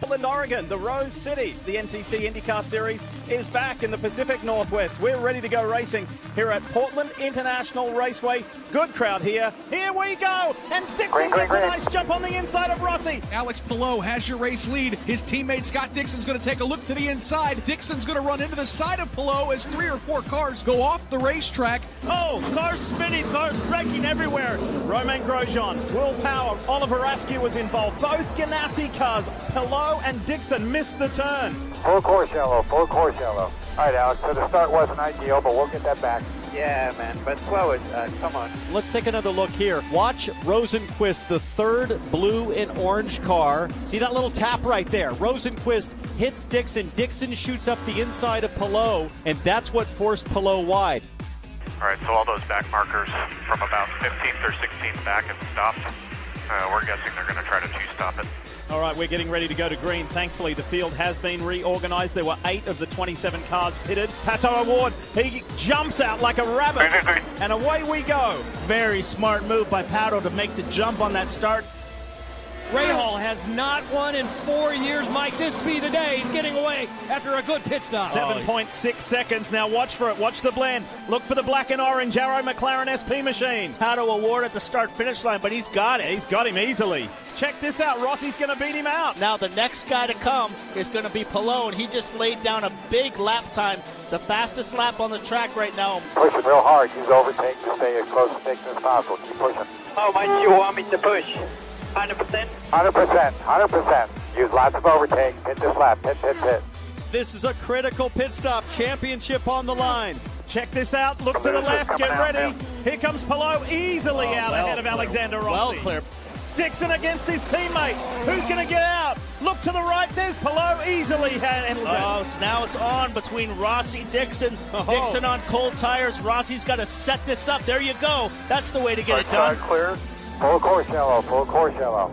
Portland, Oregon, the Rose City. The NTT IndyCar Series is back in the Pacific Northwest. We're ready to go racing here at Portland International Raceway. Good crowd here. Here we go. And Dixon green, gets green, a nice jump on the inside of Rossi. Alex Palou has your race lead. His teammate Scott Dixon's going to take a look to the inside. Dixon's going to run into the side of Palou as three or four cars go off the racetrack. Oh, cars spinning, cars wrecking everywhere. Romain Grosjean, Will Power, Oliver Askew was involved. Both Ganassi cars, Palou and Dixon missed the turn. Full course yellow, full course yellow. All right, Alex, so the start wasn't ideal, but we'll get that back. Yeah, man, but slow it. Uh, come on. Let's take another look here. Watch Rosenqvist, the third blue and orange car. See that little tap right there? Rosenqvist hits Dixon. Dixon shoots up the inside of Palou, and that's what forced Palou wide. All right, so all those back markers from about 15th or 16th back have stopped. Uh, we're guessing they're going to try to two-stop it. All right, we're getting ready to go to green. Thankfully, the field has been reorganised. There were eight of the 27 cars pitted. Pato O'Ward, he jumps out like a rabbit, and away we go. Very smart move by Pato to make the jump on that start. Rahal has not won in four years. Might this be the day? He's getting away after a good pit stop. 7.6 seconds. Now watch for it. Watch the blend. Look for the black and orange Arrow McLaren SP machine. Pato O'Ward at the start finish line, but he's got it. He's got him easily. Check this out. Rossi's going to beat him out. Now the next guy to come is going to be Palou, and he just laid down a big lap time. The fastest lap on the track right now. Pushing real hard. He's overtaking to stay as close to Dixon as possible. Keep pushing. Oh, How much you want me to push? 100%? 100%. 100%. Use lots of overtake. Hit this lap. Pit, pit, pit. This is a critical pit stop. Championship on the line. Check this out. Look to the left. Get ready. Here comes Palou easily oh, out well, ahead of Alexander Rossi. Well clear. Dixon against his teammate. Who's going to get out? Look to the right. There's Palou easily handled Oh, now it's on between Rossi, Dixon. Oh. Dixon on cold tires. Rossi's got to set this up. There you go. That's the way to get right it done. clear. Full course yellow, full course yellow.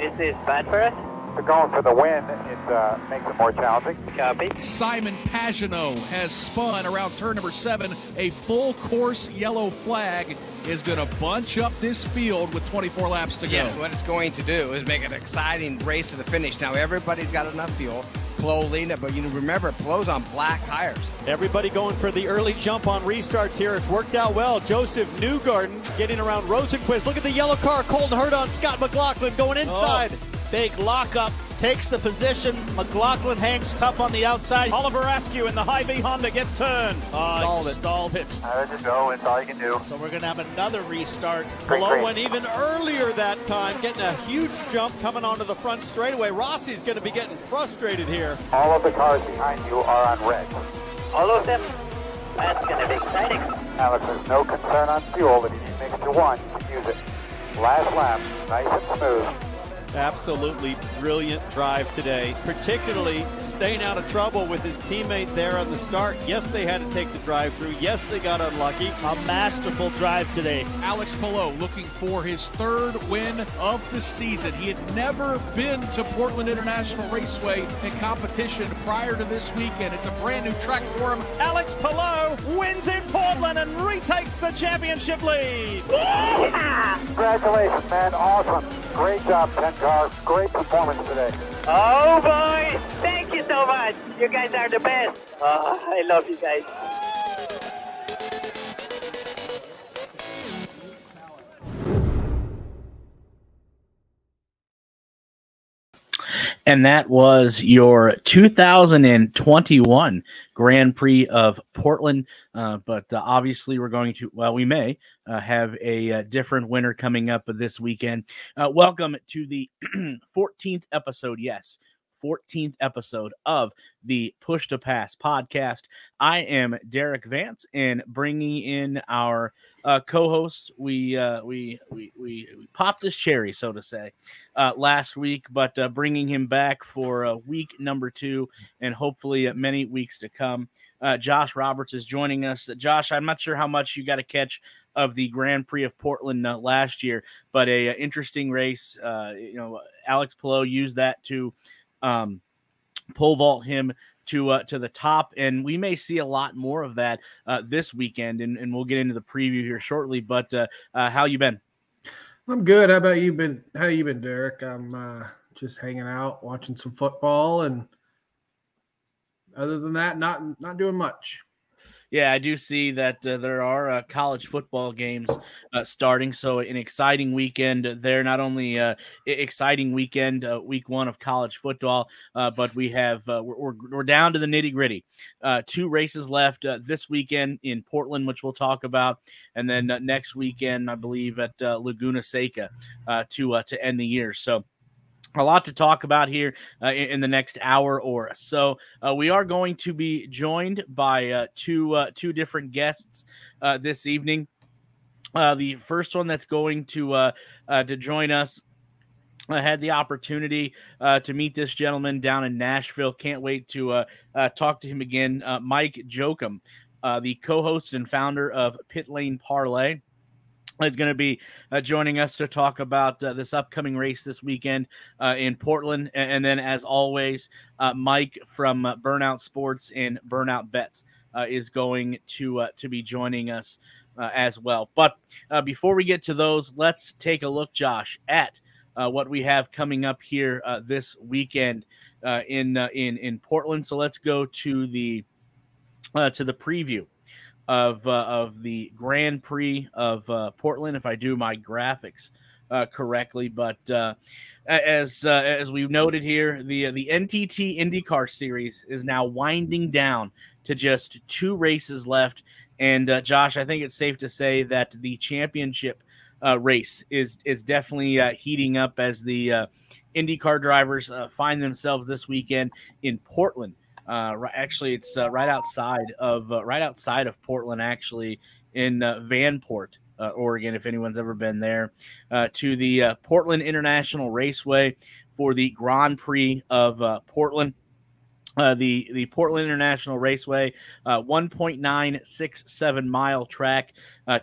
Is this bad for us? We're going for the win. It uh, makes it more challenging. Copy. Simon Pagenaud has spun around turn number seven. A full course yellow flag is going to bunch up this field with 24 laps to go. Yes, what it's going to do is make an exciting race to the finish. Now everybody's got enough fuel. Palou leading it, but you remember Palou's on black tires. Everybody going for the early jump on restarts here. It's worked out well. Joseph Newgarden getting around Rosenqvist. Look at the yellow car. Colton Herta on Scott McLaughlin going inside. Oh. Big lockup takes the position. McLaughlin hangs tough on the outside. Oliver Askew in the Hy-Vee Honda gets turned. Uh, stalled it. Stalled it. I let it go. It's all you can do. So we're going to have another restart. Palou went even earlier that time, getting a huge jump coming onto the front straightaway. Rossi's going to be getting frustrated here. All of the cars behind you are on red. All of them? That's going to be exciting. Alex, there's no concern on fuel, but if you mix to one, you can use it. Last lap, nice and smooth. Absolutely brilliant drive today, particularly staying out of trouble with his teammate there on the start. Yes, they had to take the drive through. Yes, they got unlucky. A masterful drive today. Alex Palou looking for his third win of the season. He had never been to Portland International Raceway in competition prior to this weekend. It's a brand new track for him. Alex Palou wins in Portland and retakes the championship lead. Congratulations, man. Awesome. Great job, Ken Carr. Great performance today. Oh, boy. Thank you so much. You guys are the best. Oh, I love you guys. And that was your 2021 Grand Prix of Portland. Uh, but uh, obviously, we're going to, well, we may uh, have a, uh, different winner coming up this weekend. Uh, welcome to the 14th episode. Yes, 14th episode of the Push to Pass podcast. I am Derik Vance, and bringing in our uh, co-host, we, uh, we we we we popped his cherry, so to say, uh, last week, but uh, bringing him back for uh, week number two, and hopefully many weeks to come. Uh, Josh Roberts is joining us. Josh, I'm not sure how much you got to catch of the Grand Prix of Portland uh, last year, but a, a interesting race. Uh, you know, Alex Palou used that to um, pole vault him to uh, to the top, and we may see a lot more of that uh, this weekend. And, and we'll get into the preview here shortly. But uh, uh how you been? I'm good. How about you been? How you been, Derik? I'm uh, just hanging out, watching some football, and other than that, not not doing much. Yeah, I do see that uh, there are uh, college football games uh, starting. So an exciting weekend there. Not only uh, exciting weekend, uh, week one of college football, uh, but we have we're, we're down to the nitty gritty. two races left this weekend in Portland, which we'll talk about, and then next weekend, I believe at Laguna Seca to to end the year. So a lot to talk about here uh, in, in, the next hour or so. Uh, we are going to be joined by uh, two uh, two different guests uh, this evening. Uh, the first one that's going to to join us. I had the opportunity to meet this gentleman down in Nashville. Can't wait to talk to him again. Mike Joachim, the co-host and founder of Pit Lane Parley is going to be uh, joining us to talk about uh, this upcoming race this weekend uh, in Portland. And, then, as always, uh, Mike from uh, Burnout Sports and Burnout Bets uh, is going to to be joining us as well. But before we get to those, let's take a look, Josh, at what we have coming up here this weekend in in in Portland. So let's go to the to the preview of uh, of the Grand Prix of uh, Portland, if I do my graphics uh, correctly. But uh, as uh, as we've noted here, the the NTT IndyCar Series is now winding down to just two races left. And uh, Josh, I think it's safe to say that the championship race is is definitely heating up as the IndyCar drivers find themselves this weekend in Portland uh, actually, it's uh, right outside of uh, right outside of Portland, actually in uh, Vanport, uh, Oregon. If anyone's ever been there, uh, to the uh, Portland International Raceway for the Grand Prix of Portland. the the Portland International Raceway, 1.967 mile track,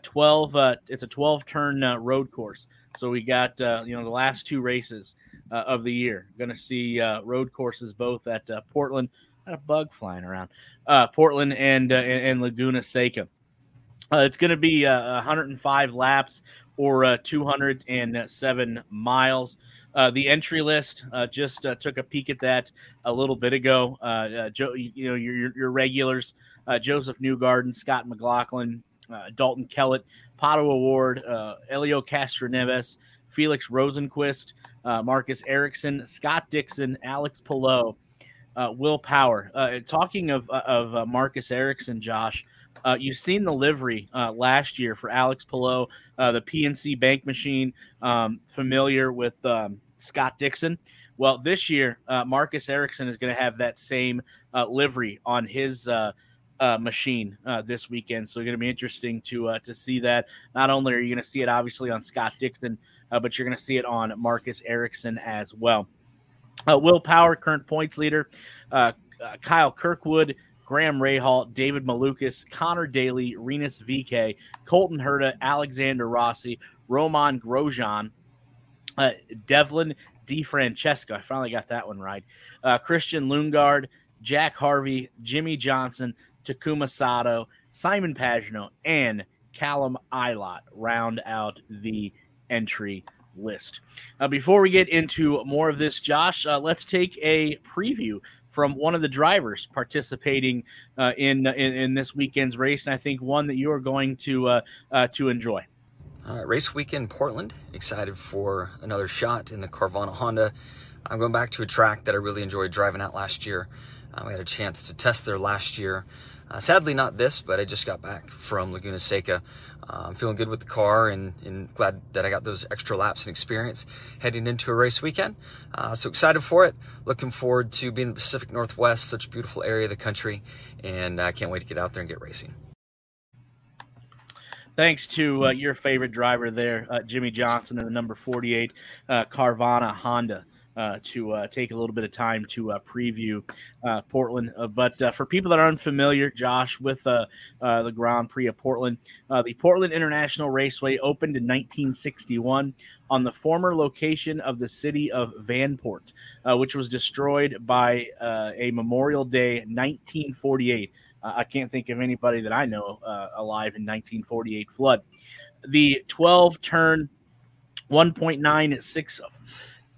12. it's a 12 turn road course. So we got you know the last two races of the year. Going to see road courses both at Portland a bug flying around. Uh, Portland and, uh, and Laguna Seca. Uh, it's going to be uh, 105 laps or uh, 207 miles. Uh, the entry list uh, just uh, took a peek at that a little bit ago. Uh, Joe, you know your your regulars: Joseph Newgarden, Scott McLaughlin, Dalton Kellett, Pato O'Ward, Helio Castroneves, Felix Rosenqvist, Marcus Ericsson, Scott Dixon, Alex Palou, uh, Will Power. Uh, talking of uh, of uh, Marcus Ericsson, Josh, uh, you've seen the livery uh, last year for Alex Palou, the PNC Bank Machine, um, familiar with um, Scott Dixon. Well, this year, Marcus Ericsson is going to have that same livery on his. Machine this weekend. So, it's going to be interesting to to see that. Not only are you going to see it obviously on Scott Dixon, but you're going to see it on Marcus Ericsson as well. Uh, Will Power, current points leader. Uh, uh, Kyle Kirkwood, Graham Rahal, David Malukas, Conor Daly, Rinus VeeKay, Colton Herta, Alexander Rossi, Romain Grosjean, uh, Devlin DeFrancesco. I finally got that one right. Uh, Christian Lundgaard, Jack Harvey, Jimmie Johnson, Takuma Sato, Simon Pagenaud, and Callum Ilott round out the entry list. Uh, before we get into more of this, Josh, uh, let's take a preview from one of the drivers participating uh, in, in, in this weekend's race, and I think one that you are going to uh, uh, to enjoy. All right, race weekend Portland. Excited for another shot in the Carvana Honda. I'm going back to a track that I really enjoyed driving at last year. Uh, we had a chance to test there last year. Uh, sadly, not this, but I just got back from Laguna Seca. Uh, I'm feeling good with the car and, and, glad that I got those extra laps and experience heading into a race weekend. Uh, so excited for it. Looking forward to being in the Pacific Northwest, such a beautiful area of the country, and I can't wait to get out there and get racing. Thanks to uh, your favorite driver there, uh, Jimmie Johnson, in the number 48 uh, Carvana Honda to uh, take a little bit of time to uh, preview uh, Portland. Uh, but uh, for people that are unfamiliar, Josh, with the Grand Prix of Portland, the Portland International Raceway opened in 1961 on the former location of the city of Vanport, which was destroyed by a Memorial Day 1948. I can't think of anybody that I know alive in 1948 flood. The 12 turn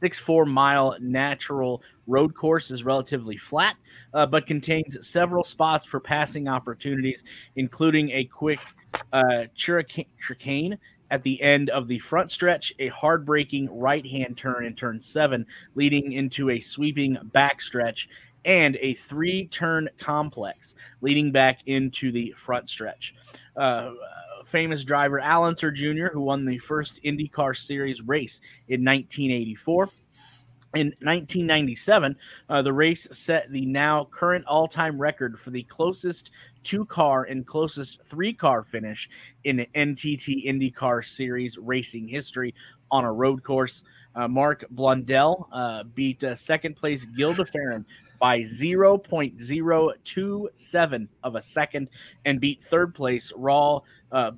1.96 6.4 mile natural road course is relatively flat, uh, but contains several spots for passing opportunities, including a quick uh, chicane at the end of the front stretch, a hard braking right hand turn in turn seven, leading into a sweeping back stretch, and a three turn complex leading back into the front stretch. Uh, famous driver Al Unser Jr., who won the first IndyCar Series race in 1984. In 1997, uh, the race set the now current all time record for the closest two car and closest three car finish in NTT IndyCar Series racing history on a road course. Uh, Mark Blundell uh, beat uh, second place Gil de Ferran by 0.027 of a second and beat third place Raw uh,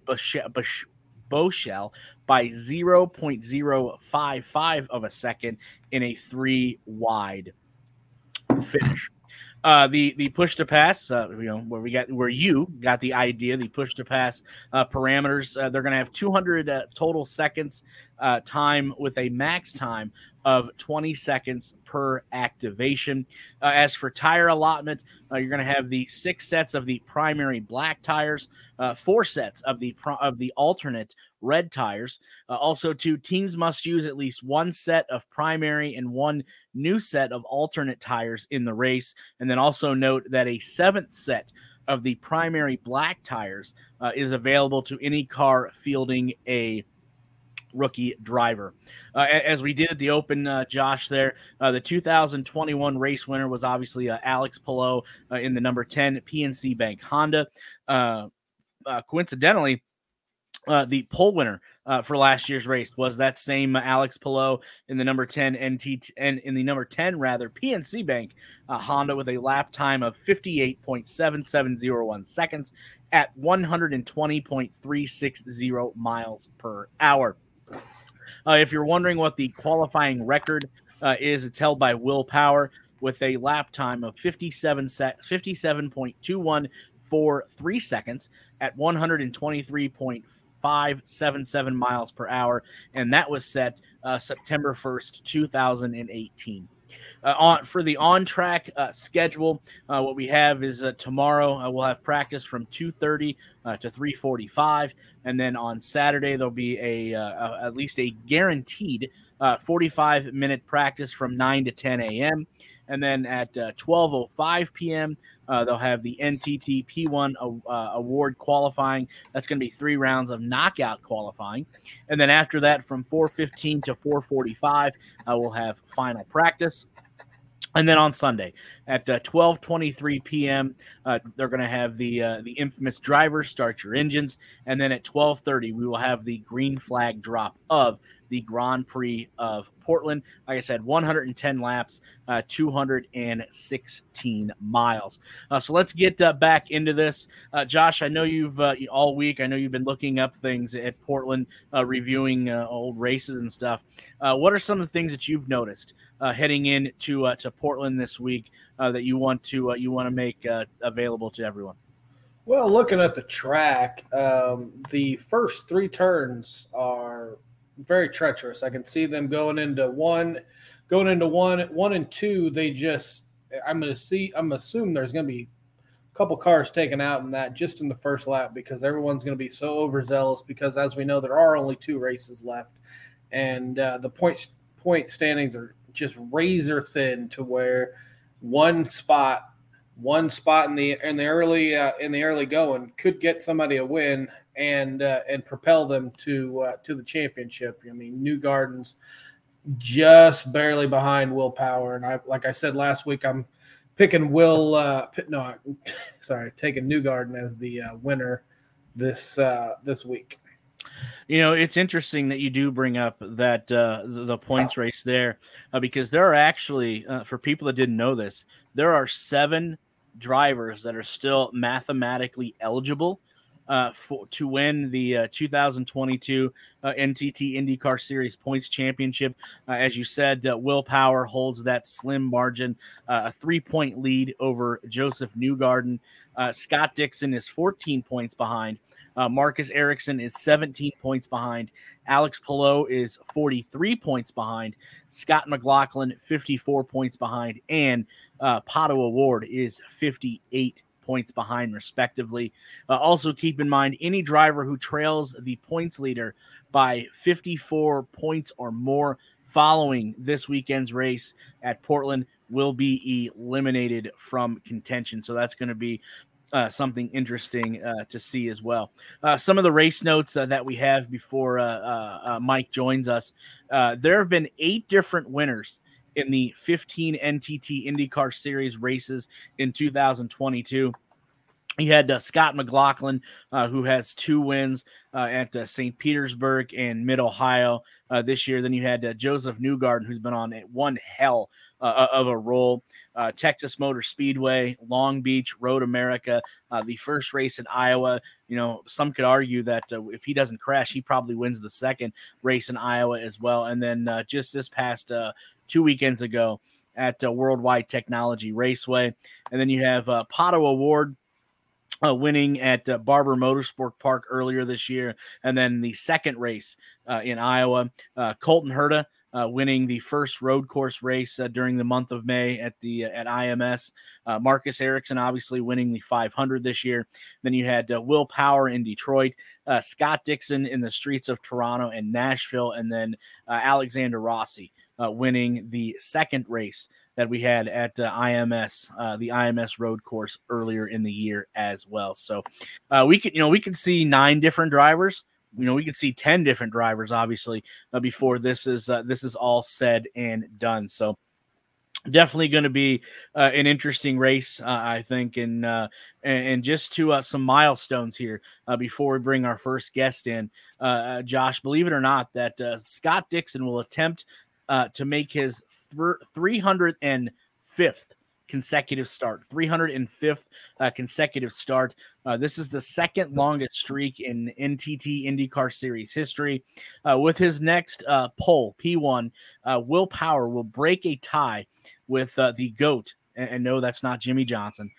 by 0.055 of a second in a three wide finish. Uh, the the push to pass, uh, you know, where we got where you got the idea, the push to pass uh, parameters. Uh, they're going to have 200 uh, total seconds uh, time with a max time of 20 seconds per activation. As for tire allotment, you're going to have the six sets of the primary black tires, four sets of the pro- of the alternate red tires. Uh, also, two teams must use at least one set of primary and one new set of alternate tires in the race. And then also note that a seventh set of the primary black tires uh, is available to any car fielding a rookie driver. Uh, as we did at the Open, uh, Josh, there, uh, the 2021 race winner was obviously uh, Alex Palou uh, in the number 10 PNC Bank Honda. Uh, coincidentally, the pole winner for last year's race was that same Alex Palou in the number 10 NT and in the number 10 rather PNC Bank Honda with a lap time of 58.7701 seconds at 120.360 miles per hour. Uh, if you're wondering what the qualifying record uh, is, it's held by Will Power with a lap time of 57 se- 57.21 for three seconds at 123.577 miles per hour. And that was set uh, September 1st, 2018. Uh, on for the on track uh, schedule, uh, what we have is uh, tomorrow uh, we'll have practice from 2:30 uh, to 3:45, and then on Saturday there'll be a, a at least a guaranteed 45 minute practice from 9 to 10 a.m. And then at uh, 12:05 p.m. Uh, they'll have the NTT P1 uh, award qualifying. That's going to be three rounds of knockout qualifying, and then after that, from 4:15 to 4:45, we'll have final practice. And then on Sunday at uh, 12:23 p.m., uh, they're going to have the uh, the infamous driver start your engines, and then at 12:30 we will have the green flag drop of the Grand Prix of Portland. Like I said, 110 laps, uh, 216 miles. Uh, so let's get uh, back into this. Uh, Josh, I know you've uh, all week, I know you've been looking up things at Portland, uh, reviewing old races and stuff. what are some of the things that you've noticed heading into to Portland this week that you want to you want to make available to everyone? Well, looking at the track, um, the first three turns are very treacherous. I can see them going into one, going into one, one and two. They just, I'm going to see, I'm assuming there's going to be a couple cars taken out in that just in the first lap because everyone's going to be so overzealous. Because as we know, there are only two races left, and uh, the point point standings are just razor thin to where one spot one spot in the in the early uh, in the early going could get somebody a win and uh, and propel them to uh, to the championship. I mean, Newgarden's just barely behind Will Power, and I like I said last week, I'm picking Will. Uh, no, sorry, taking Newgarden as the uh, winner this uh, this week. You know, it's interesting that you do bring up that uh, the points race there, uh, because there are actually, uh, for people that didn't know this, there are seven drivers that are still mathematically eligible uh, for, to win the uh, 2022 uh, NTT IndyCar Series Points Championship. As you said, Will Power holds that slim margin, a three point lead over Joseph Newgarden. Scott Dixon is 14 points behind. Marcus Ericsson is 17 points behind. Alex Palou is 43 points behind. Scott McLaughlin, 54 points behind. And Pato O'Ward is 58 points behind, respectively. Uh, also, keep in mind any driver who trails the points leader by 54 points or more following this weekend's race at Portland will be eliminated from contention. So that's going to be uh, something interesting uh, to see as well. Uh, some of the race notes uh, that we have before uh, uh, Mike joins us there have been eight different winners in the 15 NTT IndyCar Series races in 2022. You had uh, Scott McLaughlin, uh, who has two wins uh, at St. Petersburg and Mid Ohio this year. Then you had Joseph Newgarden, who's been on one hell of a roll. Texas Motor Speedway, Long Beach, Road America, the first race in Iowa. You know, some could argue that if he doesn't crash, he probably wins the second race in Iowa as well. And then just this past two weekends ago at uh, Worldwide Technology Raceway. And then you have uh, Pato O'Ward. Uh, winning at uh, Barber Motorsport Park earlier this year, and then the second race uh, in Iowa, uh, Colton Herta uh, winning the first road course race uh, during the month of May at the at IMS. Marcus Ericsson obviously winning the 500 this year. Then you had Will Power in Detroit, Scott Dixon in the streets of Toronto and Nashville, and then Alexander Rossi uh, winning the second race that we had at uh, IMS, uh, the IMS road course earlier in the year as well. So uh, we could, you know, we could see nine different drivers. You know, we could see ten different drivers, obviously, before this is uh, this is all said and done. So definitely going to be uh, an interesting race, uh, I think. And, uh, and just to uh, some milestones here before we bring our first guest in, Josh. Believe it or not, that Scott Dixon will attempt to make his th- 305th consecutive start, 305th uh, consecutive start. Uh, this is the second longest streak in NTT IndyCar Series history. Uh, with his next uh, pole, P1, uh, Will Power will break a tie with uh, the GOAT. And, and, no, that's not Jimmie Johnson.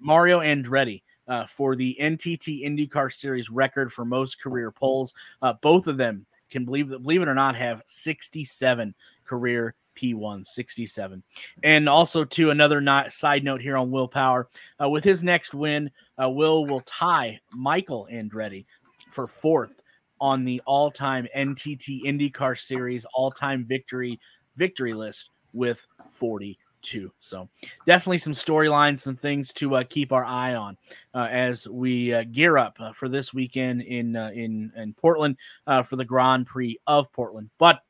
Mario Andretti. for the NTT IndyCar Series record for most career poles, both of them can believe believe it or not, have 67 career P1 67. And also, to another not, side note here on Will Power, uh, with his next win, uh, Will will tie Michael Andretti for fourth on the all-time NTT IndyCar Series all-time victory victory list with 42. So definitely some storylines, some things to uh, keep our eye on uh, as we uh, gear up uh, for this weekend in uh, in in Portland uh, for the Grand Prix of Portland. But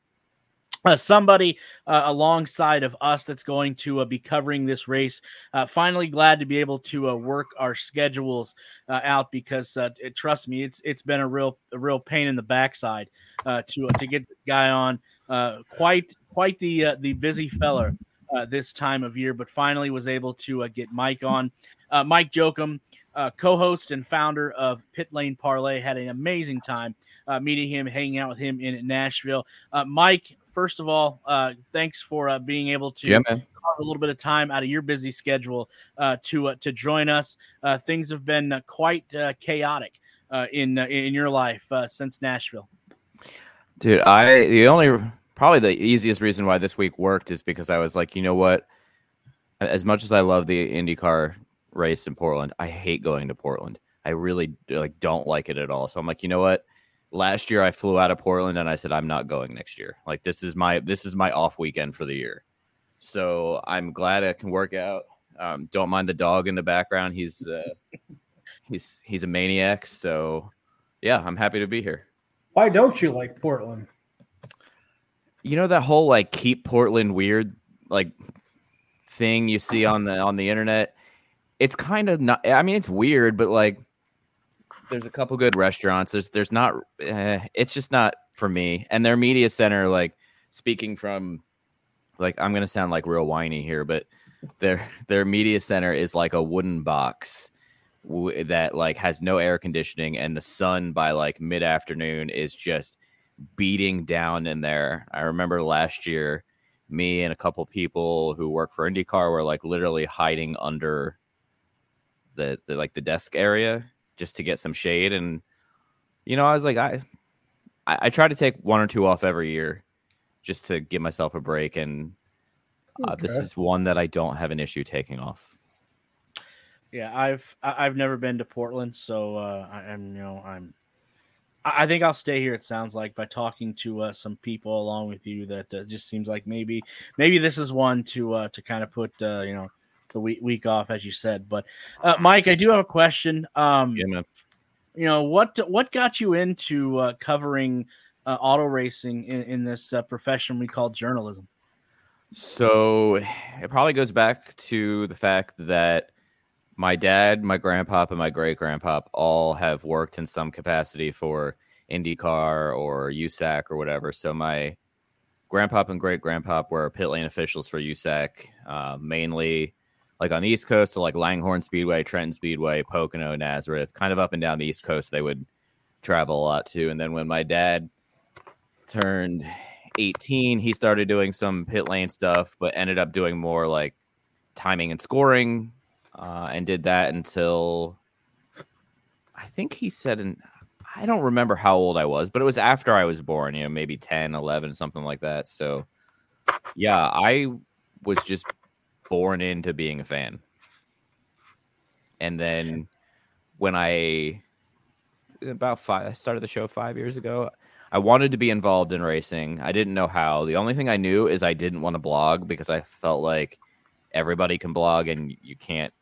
uh, somebody uh, alongside of us that's going to uh, be covering this race. finally, glad to be able to work our schedules out because it, trust me, it's it's been a real a real pain in the backside to to get this guy on. quite quite the the busy feller uh, this time of year, but finally was able to uh, get Mike on. Uh, Mike Joachim. uh, co-host and founder of Pit Lane Parley, had an amazing time uh, meeting him, hanging out with him in Nashville. Uh, Mike, first of all, uh, thanks for uh, being able to. Yeah, carve a little bit of time out of your busy schedule uh, to to join us. things have been quite chaotic in in your life since Nashville. Dude, I the only probably the easiest reason why this week worked is because I was like, you know what? As much as I love the IndyCar race in Portland, I hate going to Portland. I really like don't like it at all. So I'm like, you know what? Last year I flew out of Portland and I said I'm not going next year. Like this is my this is my off weekend for the year. So I'm glad I can work out. Um, don't mind the dog in the background. He's uh, he's he's a maniac. So yeah, I'm happy to be here. Why don't you like Portland? you know that whole like keep Portland weird like thing you see on the on the internet. It's kind of not. I mean, it's weird, but like, there's a couple good restaurants. There's there's not. Eh, it's just not for me. And their media center, like speaking from, like I'm gonna sound like real whiny here, but their their media center is like a wooden box w- that like has no air conditioning and the sun by like mid afternoon is just beating down in there. I remember last year, me and a couple people who work for IndyCar were like literally hiding under the, the like the desk area just to get some shade. And you know, I was like, I I, I try to take one or two off every year just to give myself a break. And uh, this is one that I don't have an issue taking off. Yeah, I've I've never been to Portland, so uh, I, I'm you know I'm I I think I'll stay here. It sounds like by talking to uh, some people along with you that uh, just seems like maybe maybe this is one to uh, to kind of put uh, you know the week week off as you said. But uh, Mike, I do have a question. Um, yeah, You know what what got you into uh, covering uh, auto racing in, in this uh, profession we call journalism? So it probably goes back to the fact that my dad, my grandpop, and my great grandpop all have worked in some capacity for IndyCar or USAC or whatever. So my grandpop and great grandpop were pit lane officials for USAC, uh, mainly like on the East Coast, so like Langhorne Speedway, Trenton Speedway, Pocono, Nazareth, kind of up and down the East Coast. They would travel a lot too. And then when my dad turned 18, he started doing some pit lane stuff, but ended up doing more like timing and scoring, uh, and did that until I think he said, in, I don't remember how old I was, but it was after I was born, you know, maybe 10, 11, something like that. So, yeah, I was just born into being a fan. And then when I about five, I started the show five years ago. I wanted to be involved in racing. I didn't know how. The only thing I knew is I didn't want to blog because I felt like everybody can blog and you can't.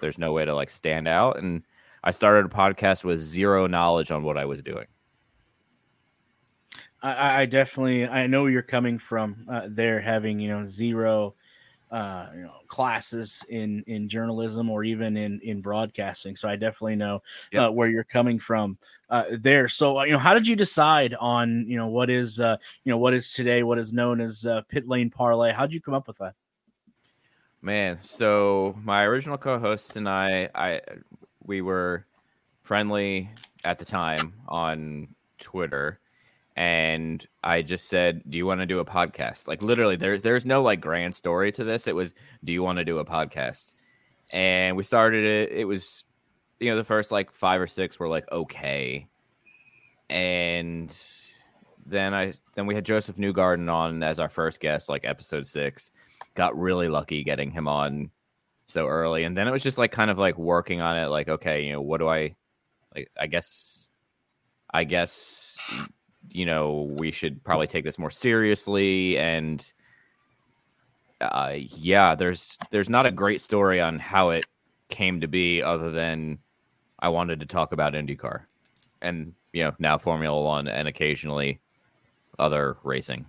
There's no way to like stand out. And I started a podcast with zero knowledge on what I was doing. I- I, definitely I know where you're coming from uh, there, having you know zero uh, you know classes in in journalism or even in in broadcasting. So I definitely know uh, where you're coming from uh, there. So uh, you know, how did you decide on you know what is uh, you know what is today what is known as uh, pit lane parley? How did you come up with that? Man, so my original co-host and I, I we were friendly at the time on Twitter, and I just said, "Do you want to do a podcast?" Like literally, there's there's no like grand story to this. It was, "Do you want to do a podcast?" And we started it. It was, you know, the first like five or six were like okay, and then I then we had Joseph Newgarden on as our first guest, like episode six. Got really lucky getting him on so early, and then it was just like kind of like working on it. Like, okay, you know, what do I like? I guess, I guess, you know, we should probably take this more seriously. And uh, yeah, there's there's not a great story on how it came to be, other than I wanted to talk about IndyCar, and you know, now Formula One, and occasionally other racing.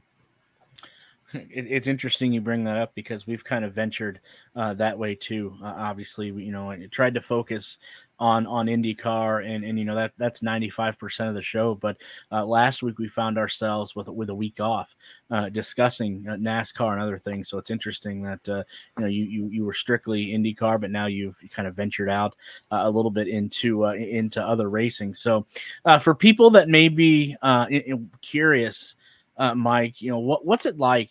It, it's interesting you bring that up because we've kind of ventured uh, that way too. Uh, obviously, you know, I tried to focus on on IndyCar, and and you know that that's ninety five percent of the show. But uh, last week we found ourselves with with a week off uh, discussing uh, NASCAR and other things. So it's interesting that uh, you know you, you you were strictly IndyCar, but now you've kind of ventured out uh, a little bit into uh, into other racing. So for people that may be curious uh, Mike, you know, what what's it like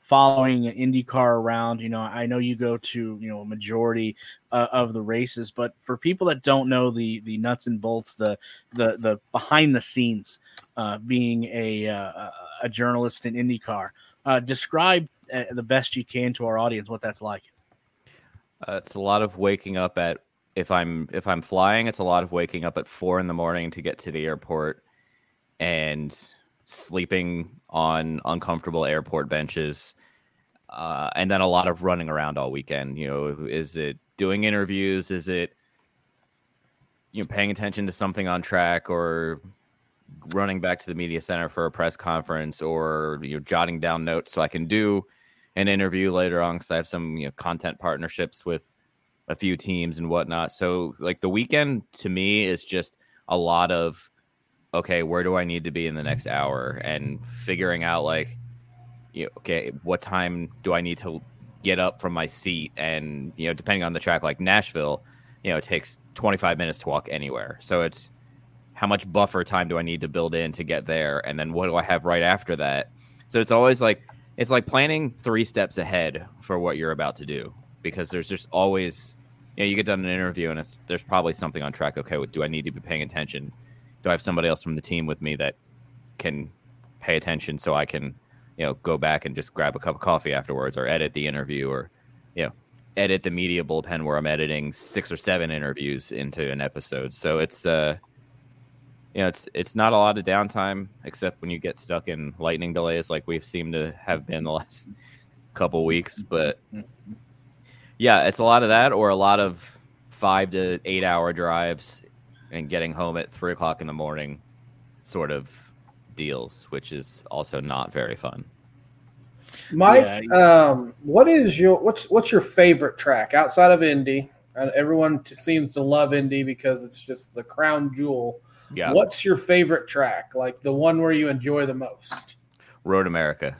following an IndyCar around? You know, I know you go to you know a majority uh, of the races, but for people that don't know the the nuts and bolts, the the the behind the scenes, uh, being a uh, a journalist in IndyCar, uh, describe uh, the best you can to our audience what that's like. It's a lot of waking up at if I'm if I'm flying, it's a lot of waking up at four in the morning to get to the airport and sleeping on uncomfortable airport benches. Uh, and then a lot of running around all weekend. You know, is it doing interviews? Is it you know paying attention to something on track or running back to the media center for a press conference or you know jotting down notes so I can do an interview later on because I have some you know content partnerships with a few teams and whatnot. So like the weekend to me is just a lot of okay, where do I need to be in the next hour and figuring out like you know, okay, what time do I need to get up from my seat and you know depending on the track like Nashville, you know, it takes 25 minutes to walk anywhere. So it's how much buffer time do I need to build in to get there? And then what do I have right after that? So it's always like, it's like planning three steps ahead for what you're about to do because there's just always, you know, you get done an interview and it's, there's probably something on track. Okay, do I need to be paying attention? Do I have somebody else from the team with me that can pay attention so I can, you know, go back and just grab a cup of coffee afterwards or edit the interview or, you know, edit the media bullpen where I'm editing six or seven interviews into an episode. So it's, uh, you know, it's it's not a lot of downtime except when you get stuck in lightning delays like we've seemed to have been the last couple weeks. But yeah, it's a lot of that or a lot of five to eight hour drives and getting home at three o'clock in the morning sort of deals, which is also not very fun. Mike, yeah. um, what is your what's what's your favorite track outside of Indy? Uh, everyone t- seems to love Indy because it's just the crown jewel. Yeah. What's your favorite track? Like the one where you enjoy the most? Road America.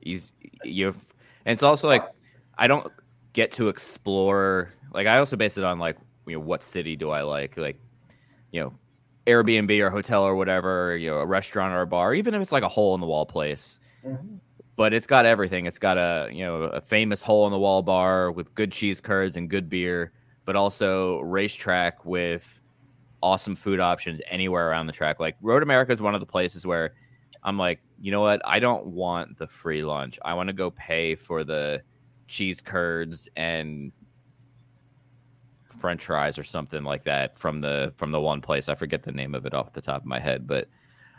He's you, and it's also like I don't get to explore. Like I also base it on like you know what city do I like? Like you know Airbnb or hotel or whatever. You know a restaurant or a bar, even if it's like a hole in the wall place. Mm-hmm. But it's got everything. It's got a you know a famous hole in the wall bar with good cheese curds and good beer, but also racetrack with awesome food options anywhere around the track. Like Road America is one of the places where I'm like, you know what? I don't want the free lunch. I want to go pay for the cheese curds and french fries or something like that from the from the one place. I forget the name of it off the top of my head, but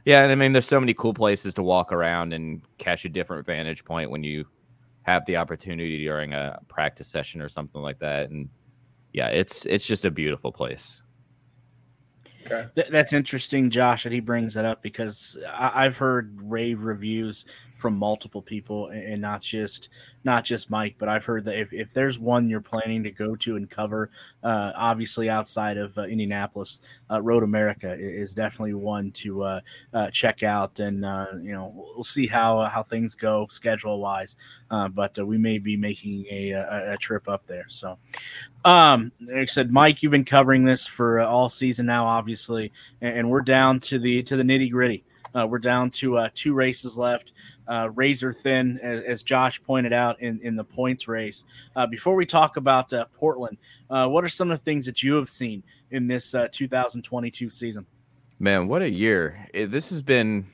yeah, and I mean there's so many cool places to walk around and catch a different vantage point when you have the opportunity during a practice session or something like that and yeah, it's it's just a beautiful place. Okay. Th- that's interesting, Josh, that he brings that up because I- have heard rave reviews from multiple people and not just not just Mike, but I've heard that if, if there's one you're planning to go to and cover, uh, obviously outside of uh, Indianapolis, uh, Road America is definitely one to uh, uh, check out, and uh, you know we'll see how how things go schedule wise, but we may be making a, a, a trip up there. So, um, like I said, Mike, you've been covering this for all season now, obviously, and, and we're down to the to the nitty gritty. Uh, we're down to uh, two races left, uh, razor thin, as, as, Josh pointed out in, in the points race. Uh, before we talk about uh, Portland, uh, what are some of the things that you have seen in this 2022 season? Man, what a year! It, this has been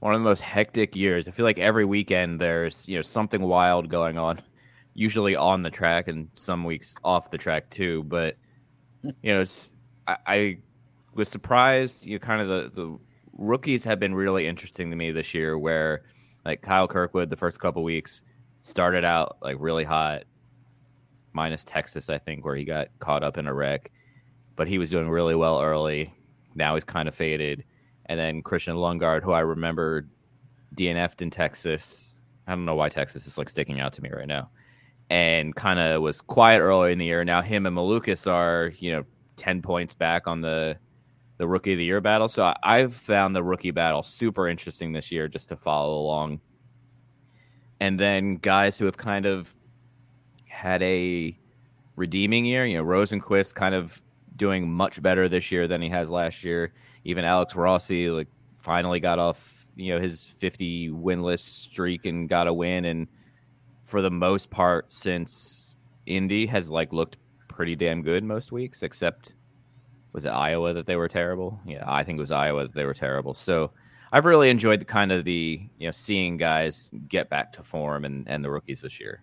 one of the most hectic years. I feel like every weekend there's you know something wild going on, usually on the track and some weeks off the track too. But you know, it's I, I was surprised. You know, kind of the the rookies have been really interesting to me this year where like Kyle Kirkwood the first couple weeks started out like really hot minus Texas I think where he got caught up in a wreck. But he was doing really well early. Now he's kind of faded. And then Christian Lundgaard who I remember DNF'd in Texas. I don't know why Texas is like sticking out to me right now. And kind of was quiet early in the year. Now him and Malukas are you know 10 points back on the the rookie of the year battle. So I've found the rookie battle super interesting this year just to follow along. And then guys who have kind of had a redeeming year, you know, Rosenqvist kind of doing much better this year than he has last year. Even Alex Rossi like finally got off, you know, his 50 winless streak and got a win and for the most part since Indy has like looked pretty damn good most weeks except was it Iowa that they were terrible? Yeah, I think it was Iowa that they were terrible. So I've really enjoyed the kind of the you know seeing guys get back to form and and the rookies this year.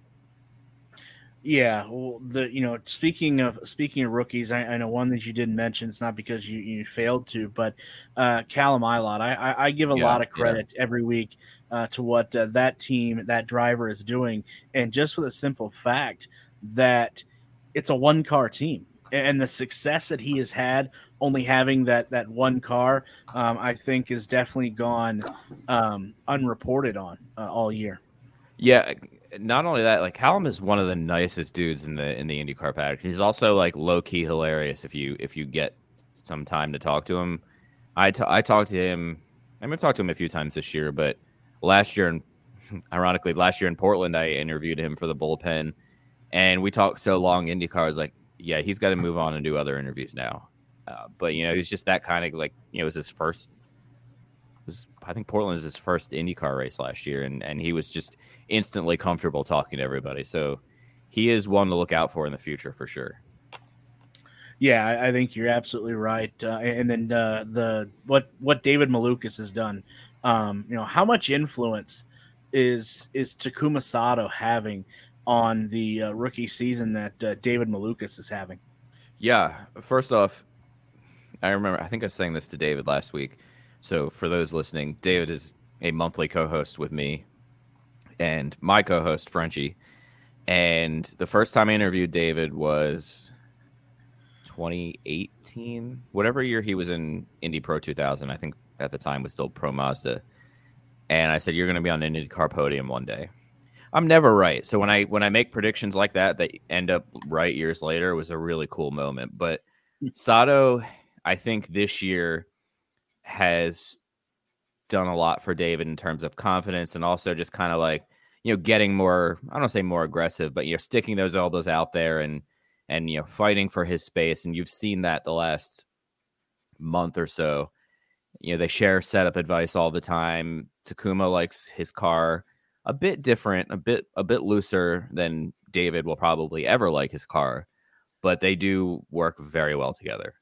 Yeah, well, the you know speaking of speaking of rookies, I, I, know one that you didn't mention. It's not because you, you failed to, but uh, Callum Ilott. I, I, I give a yeah, lot of credit yeah. every week uh, to what uh, that team, that driver is doing, and just for the simple fact that it's a one car team and the success that he has had only having that that one car um, i think is definitely gone um, unreported on uh, all year. Yeah not only that like Callum is one of the nicest dudes in the in the indycar paddock. He's also like low-key hilarious if you if you get some time to talk to him. I, t- I talked to him i mean, i've talked to him a few times this year but last year and ironically last year in portland i interviewed him for the bullpen and we talked so long. Indycar I was like yeah, he's got to move on and do other interviews now. Uh, but you know, he's just that kind of like you know, it was his first. Was I think Portland was his first IndyCar race last year, and and he was just instantly comfortable talking to everybody. So he is one to look out for in the future for sure. Yeah, I, I think you're absolutely right. Uh, and then uh, the what what David Malukas has done, um, you know, how much influence is is Takuma Sato having on the uh, rookie season that uh, David Malukas is having? Yeah, first off, I remember I think I was saying this to David last week. So for those listening, David is a monthly co-host with me and my co-host Frenchie. And the first time I interviewed David was 2018, whatever year he was in Indy Pro 2000. I think at the time was still Pro Mazda. And I said, "You're going to be on an IndyCar podium one day." I'm never right, so when I when I make predictions like that that end up right years later, it was a really cool moment. But Sato, I think this year has done a lot for David in terms of confidence and also just kind of like you know getting more I don't say more aggressive, but you know sticking those elbows out there and and you know fighting for his space. And you've seen that the last month or so. You know they share setup advice all the time. Takuma likes his car a bit different a bit a bit looser than david will probably ever like his car but they do work very well together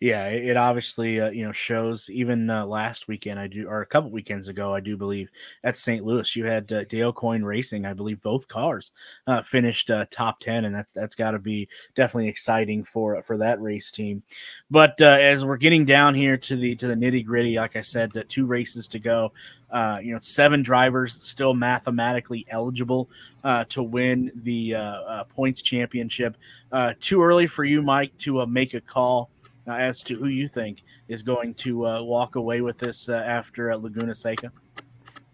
yeah, it obviously uh, you know shows. Even uh, last weekend, I do, or a couple weekends ago, I do believe at St. Louis, you had uh, Dale Coyne Racing. I believe both cars uh, finished uh, top ten, and that's that's got to be definitely exciting for for that race team. But uh, as we're getting down here to the to the nitty gritty, like I said, two races to go. Uh, you know, seven drivers still mathematically eligible uh, to win the uh, uh points championship. too early for you, Mike, to make a call uh, as to who you think is going to uh, walk away with this uh, after Laguna Seca?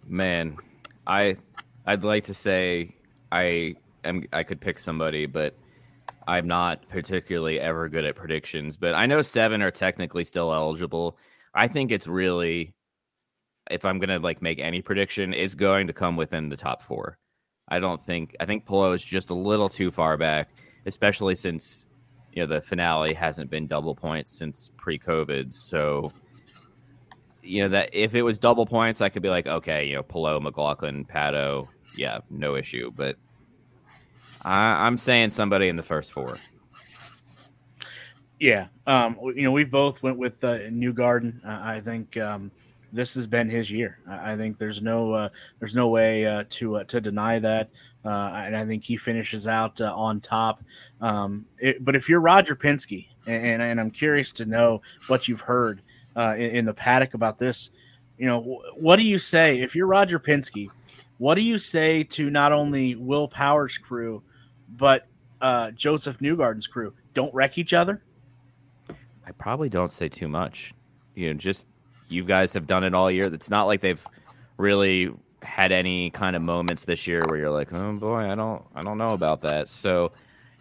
Man, I I'd like to say I am I could pick somebody, but I'm not particularly ever good at predictions. But I know seven are technically still eligible. I think it's really if I'm gonna like make any prediction, is going to come within the top four. I don't think I think Palou is just a little too far back, especially since you know the finale hasn't been double points since pre-COVID. So you know that if it was double points, I could be like, okay, you know, Palou, McLaughlin, Pato, yeah, no issue. But I, am saying somebody in the first four. Yeah, um, you know, we both went with uh, Newgarden. Uh, I think um, this has been his year. I think there's no uh, there's no way uh, to uh, to deny that. Uh, and I think he finishes out uh, on top. Um, it, but if you're Roger Penske, and, and, I'm curious to know what you've heard uh, in, in, the paddock about this, you know, what do you say if you're Roger Penske? What do you say to not only Will Power's crew, but uh, Josef Newgarden's crew? Don't wreck each other. I probably don't say too much. You know, just you guys have done it all year. It's not like they've really had any kind of moments this year where you're like, oh boy, I don't, I don't know about that. So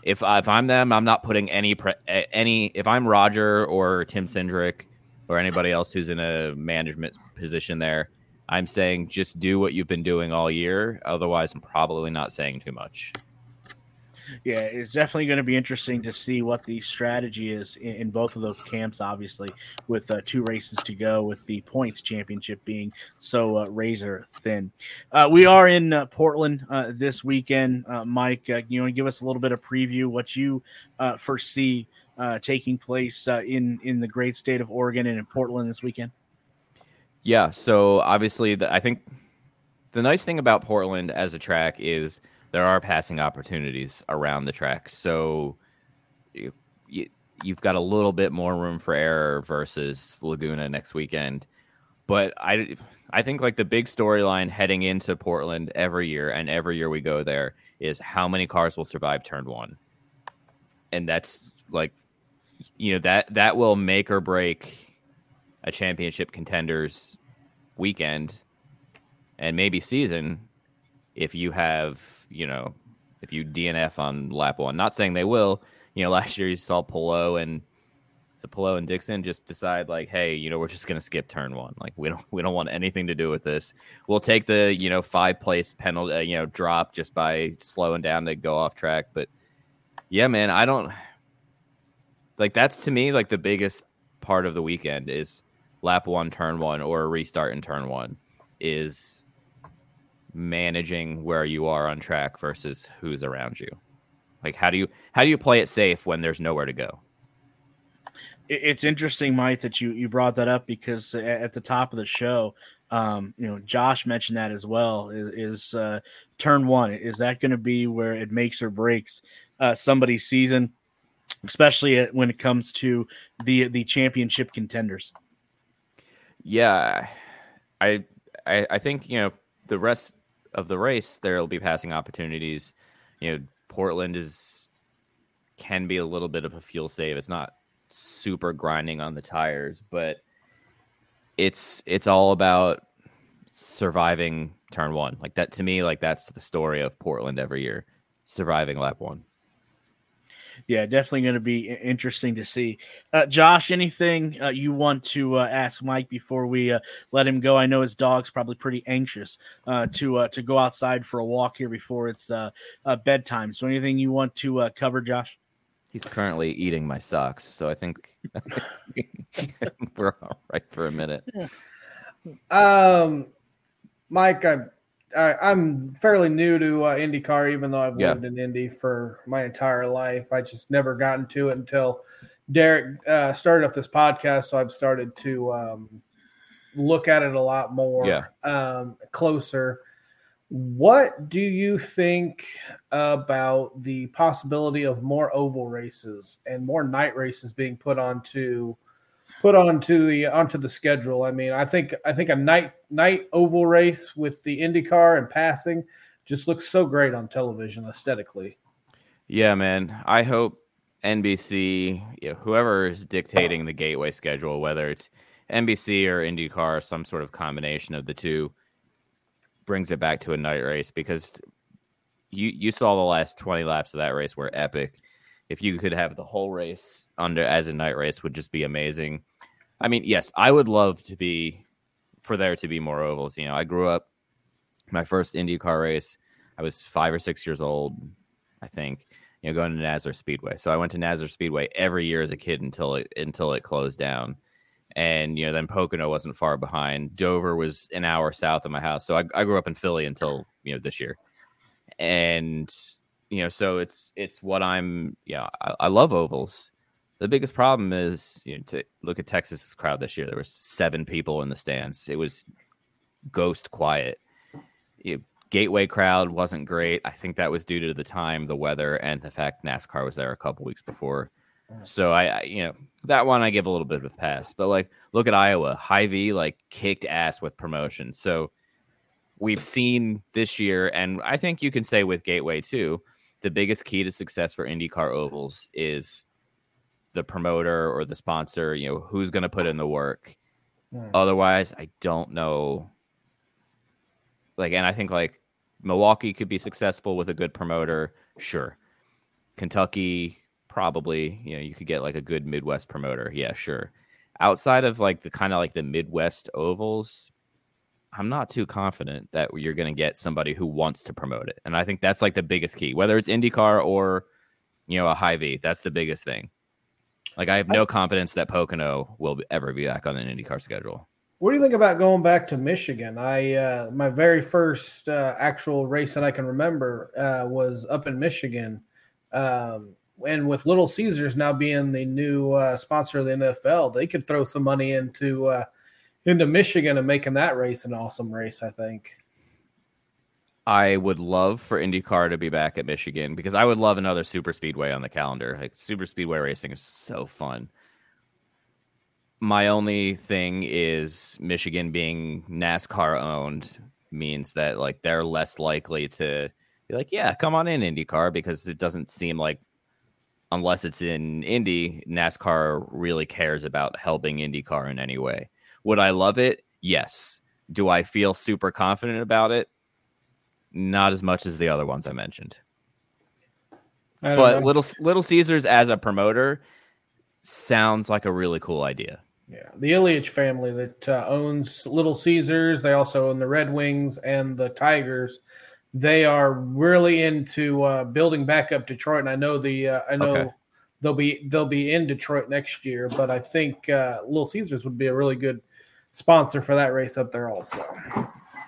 if if I'm them, I'm not putting any pre- any. If I'm Roger or Tim Cindric or anybody else who's in a management position there, I'm saying just do what you've been doing all year. Otherwise, I'm probably not saying too much yeah, it's definitely going to be interesting to see what the strategy is in, in both of those camps. Obviously, with uh, two races to go, with the points championship being so uh, razor thin. Uh, we are in uh, Portland uh, this weekend, uh, Mike. you want to give us a little bit of preview what you foresee taking place in in the great state of Oregon and in Portland this weekend? Yeah, so obviously, the, I think the nice thing about Portland as a track is there are passing opportunities around the track. So you, you, you've got a little bit more room for error versus Laguna next weekend. But I I think like the big storyline heading into Portland every year and every year we go there is how many cars will survive turn 1. And that's like you know that that will make or break a championship contenders weekend and maybe season if you have, you know, if you DNF on lap one. Not saying they will. You know, last year you saw Palou and so Palou and Dixon just decide like, hey, you know, we're just gonna skip turn one. Like we don't we don't want anything to do with this. We'll take the you know five place penalty, uh, you know, drop just by slowing down to go off track. But Yeah, man. I don't like that's to me like the biggest part of the weekend is lap one, turn one, or a restart in turn one is managing where you are on track versus who's around you. Like how do you how do you play it safe when there's nowhere to go? It's interesting, Mike, that you you brought that up because at the top of the show, um, you know, Josh mentioned that as well. Is, uh, turn one is that going to be where it makes or breaks uh, somebody's season, especially when it comes to the the championship contenders? Yeah, I I, I think you know the rest of the race there will be passing opportunities. You know, Portland is can be a little bit of a fuel save. It's not super grinding on the tires, but it's it's all about surviving turn one. Like that to me, like that's the story of Portland every year, surviving lap one. Yeah, definitely going to be interesting to see. Uh, Josh, anything uh, you want to uh, ask Mike before we uh, let him go? I know his dog's probably pretty anxious uh, to uh, to go outside for a walk here before it's bedtime. So, anything you want to cover, Josh? He's currently eating my socks, so I think we're all right for a minute. Um, Mike, I, I am fairly new to uh, IndyCar, even though I've Yeah. lived in Indy for my entire life. I just never got into it until Derik uh, started up this podcast, so I've started to um, look at it a lot more Yeah. um, closer. What do you think about the possibility of more oval races and more night races being put onto put onto the onto the schedule? I mean, I think I think a night night oval race with the IndyCar and passing just looks so great on television aesthetically. Yeah, man. I hope NBC, you know, whoever is dictating the gateway schedule, whether it's NBC or IndyCar, some sort of combination of the two, brings it back to a night race because you you saw the last 20 laps of that race were epic. If you could have the whole race under as a night race would just be amazing. I mean, yes, I would love to be for there to be more ovals. You know, I grew up my first IndyCar race. I was five or six years old, I think. You know, going to Nazareth Speedway. So I went to Nazareth Speedway every year as a kid until it until it closed down. And you know, then Pocono wasn't far behind. Dover was an hour south of my house. So I, I grew up in Philly until you know this year. And you know, so it's it's what I'm. Yeah, I, I love ovals. The biggest problem is you know to look at Texas's crowd this year. There were seven people in the stands. It was ghost quiet. You- Gateway crowd wasn't great. I think that was due to the time, the weather, and the fact NASCAR was there a couple weeks before. So I, I, you know, that one I give a little bit of a pass. But like, look at Iowa. Hy-Vee like kicked ass with promotion. So we've seen this year, and I think you can say with Gateway too, the biggest key to success for IndyCar ovals is the promoter or the sponsor. You know, who's going to put in the work. Hmm. Otherwise, I don't know. Like, and I think like Milwaukee could be successful with a good promoter, sure. Kentucky, probably. You know, you could get like a good Midwest promoter, yeah, sure. Outside of like the kind of like the Midwest ovals, I'm not too confident that you're going to get somebody who wants to promote it. And I think that's like the biggest key, whether it's IndyCar or you know a Hy-Vee. That's the biggest thing. Like I have no confidence that Pocono will ever be back on an IndyCar schedule. What do you think about going back to Michigan? I uh, my very first uh, actual race that I can remember uh, was up in Michigan, um, and with Little Caesars now being the new uh, sponsor of the NFL, they could throw some money into uh, into Michigan and making that race an awesome race. I think. I would love for IndyCar to be back at Michigan because I would love another super speedway on the calendar. Like super speedway racing is so fun. My only thing is Michigan being NASCAR owned means that like they're less likely to be like, yeah, come on in IndyCar because it doesn't seem like unless it's in Indy, NASCAR really cares about helping IndyCar in any way. Would I love it? Yes. Do I feel super confident about it? Not as much as the other ones I mentioned. I But know. Little Little Caesars as a promoter sounds like a really cool idea. Yeah, the Ilitch family that uh, owns Little Caesars. They also own the Red Wings and the Tigers. they are really into uh, building back up Detroit. And I know the uh, I know Okay. they'll be they'll be in Detroit next year, but I think uh, Little Caesars would be a really good sponsor for that race up there also.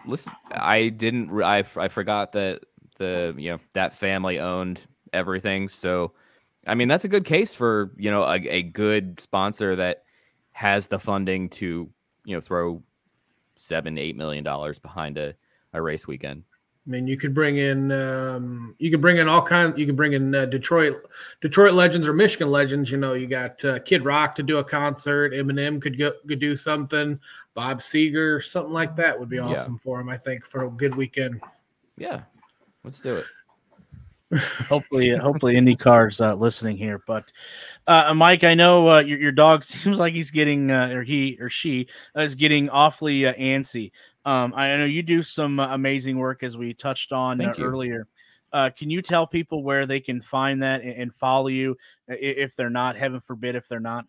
Listen, I didn't. I, I, forgot that the you know that family owned everything. So, I mean, that's a good case for you know a, a good sponsor that has the funding to you know throw seven eight million dollars behind a, a race weekend. I mean, you could bring in um, you could bring in all kinds. You could bring in uh, Detroit Detroit legends or Michigan legends. You know, you got uh, Kid Rock to do a concert. Eminem could go could do something. Bob Seger, something like that would be Yeah. awesome for him. I think for a good weekend. Yeah, let's do it. hopefully, hopefully IndyCar's uh, listening here. But uh, Mike, I know uh, your your dog seems like he's getting, uh, or he or she is getting awfully uh, antsy. Um, I know you do some uh, amazing work as we touched on uh, earlier. Uh, can you tell people where they can find that and, and follow you if they're not? Heaven forbid if they're not.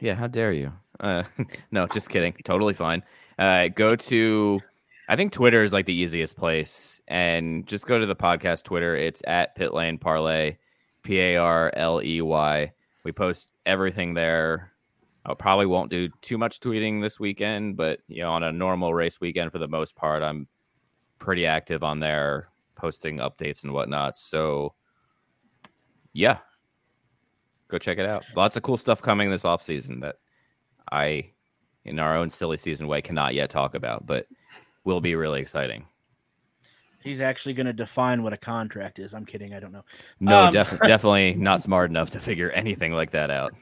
Yeah, how dare you? Uh, no, just kidding. Totally fine. Uh, go to, I think Twitter is like the easiest place, and just go to the podcast Twitter. It's at Pit Lane Parley, P A R L E Y. We post everything there. I probably won't do too much tweeting this weekend, but you know, on a normal race weekend, for the most part, I'm pretty active on there, posting updates and whatnot. So, yeah, go check it out. Lots of cool stuff coming this off season that I, in our own silly season way, cannot yet talk about, but will be really exciting. He's actually going to define what a contract is. I'm kidding. I don't know. No, Um, def- definitely not smart enough to figure anything like that out.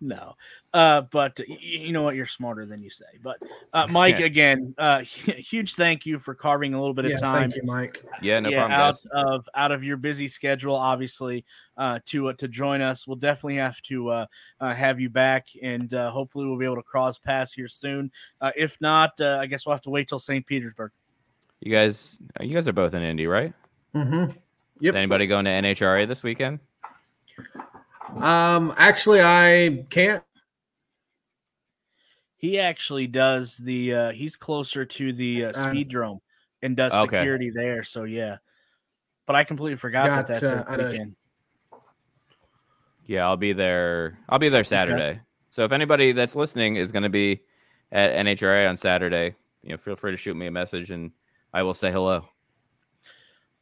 No. Uh, but you know what? You're smarter than you say. But uh, Mike, Yeah. again, uh, huge thank you for carving a little bit of Yeah, time. thank you, Mike. Yeah, no yeah, problem, out guys. of out of your busy schedule, obviously, uh, to uh, to join us. We'll definitely have to uh, uh, have you back, and uh, hopefully we'll be able to cross paths here soon. Uh, if not, uh, I guess we'll have to wait till St. Petersburg. You guys, you guys are both in Indy, right? Mm-hmm. Yep. Anybody going to NHRA this weekend? Um, actually, I can't. He actually does the. Uh, he's closer to the uh, Uh, speedrome and does Okay. security there. So yeah, but I completely forgot Got, that that's uh, a I weekend. Yeah, I'll be there. I'll be there Saturday. So if anybody that's listening is going to be at NHRA on Saturday, you know, feel free to shoot me a message and I will say hello.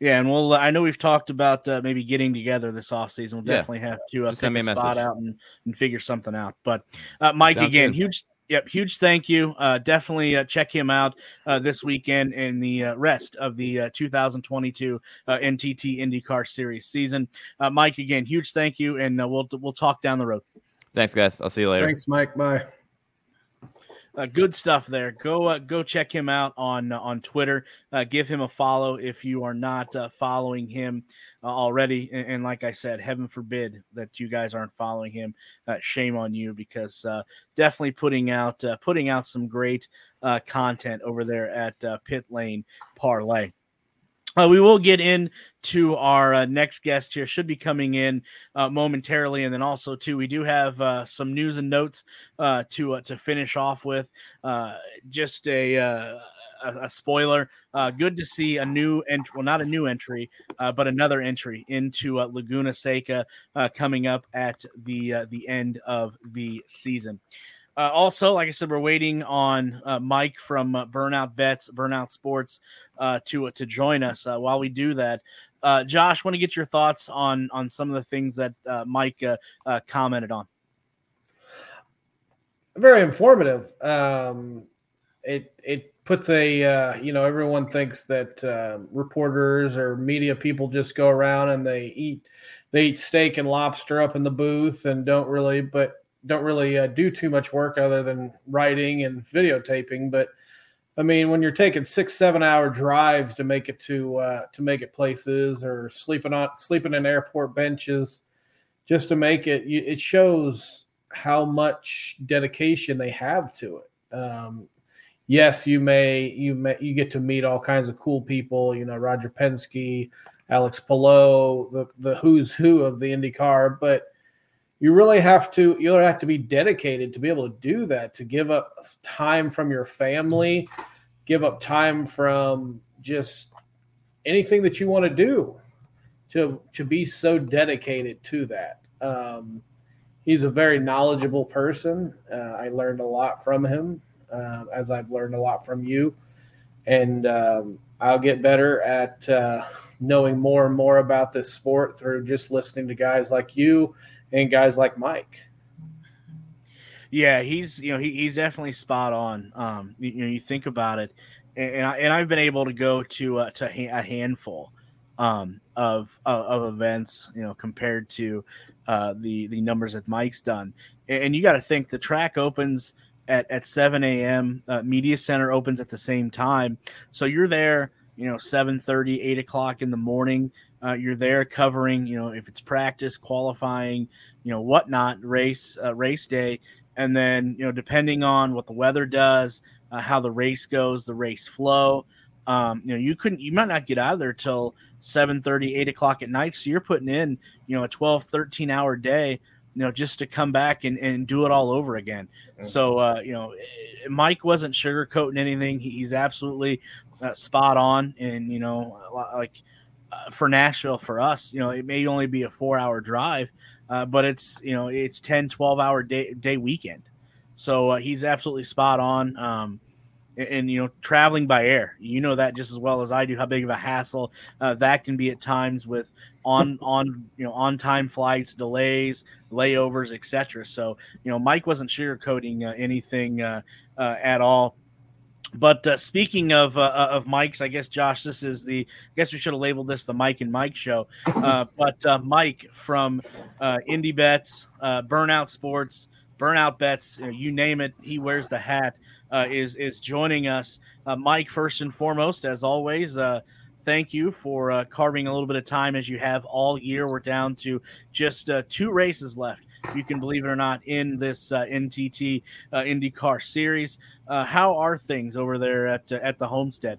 Yeah, and we'll. I know we've talked about uh, maybe getting together this off season. We'll Yeah. definitely have to uh, Just send me a a spot message. out and, and figure something out. But uh, Mike, Sounds again, good. huge. Yep, huge thank you. Uh, definitely uh, check him out uh, this weekend and the uh, rest of the uh, 2022 uh, NTT IndyCar Series season. Uh, Mike, again, huge thank you, and uh, we'll we'll talk down the road. Thanks, guys. I'll see you later. Thanks, Mike. Bye. Uh, good stuff there. Go uh, go check him out on uh, on Twitter. Uh, give him a follow if you are not uh, following him uh, already. And, and like I said, heaven forbid that you guys aren't following him. Shame on you because definitely putting out putting out some great content over there at Pit Lane Parley. Uh, we will get into our uh, next guest here. Should be coming in uh, momentarily, and then also too, we do have uh, some news and notes uh, to uh, to finish off with. Just a, a a spoiler. Good to see a new entry. Well, not a new entry, but another entry into Laguna Seca coming up at the the end of the season. Uh, also, like I said, we're waiting on uh, Mike from uh, Burnout Bets, Burnout Sports, uh, to uh, to join us. Uh, while we do that, Josh, want to get your thoughts on on some of the things that Mike commented on. very informative. Um, it it puts a you know everyone thinks that uh, reporters or media people just go around and they eat they eat steak and lobster up in the booth and don't really but don't really uh, do too much work other than writing and videotaping. But I mean, when you're taking six seven hour drives to make it to uh, to make it places or sleeping on sleeping in airport benches just to make it, you, it shows how much dedication they have to it. Um, yes, you may you may you get to meet all kinds of cool people. You know, Roger Penske, Alex Palou, the the who's who of the IndyCar, but you really have to you really have to be dedicated to be able to do that. To give up time from your family, give up time from just anything that you want to do to to be so dedicated to that. Um, he's a very knowledgeable person. Uh, I learned a lot from him, uh, as I've learned a lot from you, and um, I'll get better at uh, knowing more and more about this sport through just listening to guys like you and guys like Mike. Yeah, he's you know he, he's definitely spot on. Um, you, you know, you think about it, and I, and I've been able to go to uh, to a handful um, of, of, of events, you know, compared to uh, the the numbers that Mike's done. And you got to think the track opens at at 7 a.m. Uh, Media Center opens at the same time, so you're there, you know, 7:30, 8 o'clock in the morning. Uh, you're there covering, you know, if it's practice, qualifying, you know, whatnot, race uh, race day and then you know depending on what the weather does uh, how the race goes the race flow um, you know you couldn't you might not get out of there till 7 30 8 o'clock at night so you're putting in you know a 12 13 hour day you know just to come back and, and do it all over again mm-hmm. so uh, you know mike wasn't sugarcoating anything he's absolutely uh, spot on and you know like uh, for nashville for us you know it may only be a four hour drive uh, but it's you know it's 10 12 hour day day weekend. So uh, he's absolutely spot on um, and, and, you know traveling by air you know that just as well as i do how big of a hassle uh, that can be at times with on on you know on time flights delays layovers etc so you know mike wasn't sugarcoating uh, anything uh, at all but uh, speaking of uh, uh, of mics, I guess Josh, this is the. I guess we should have labeled this the Mike and Mike show. Uh, but uh, Mike from uh, Indie Bets, Burnout Sports, Burnout Bets, you, know, you, name it, he wears the hat. is is joining us, Mike. First and foremost, as always, thank you for carving a little bit of time as you have all year. We're down to just two races left you can believe it or not, in this uh, NTT uh, IndyCar series. Uh, how are things over there at uh, at the homestead?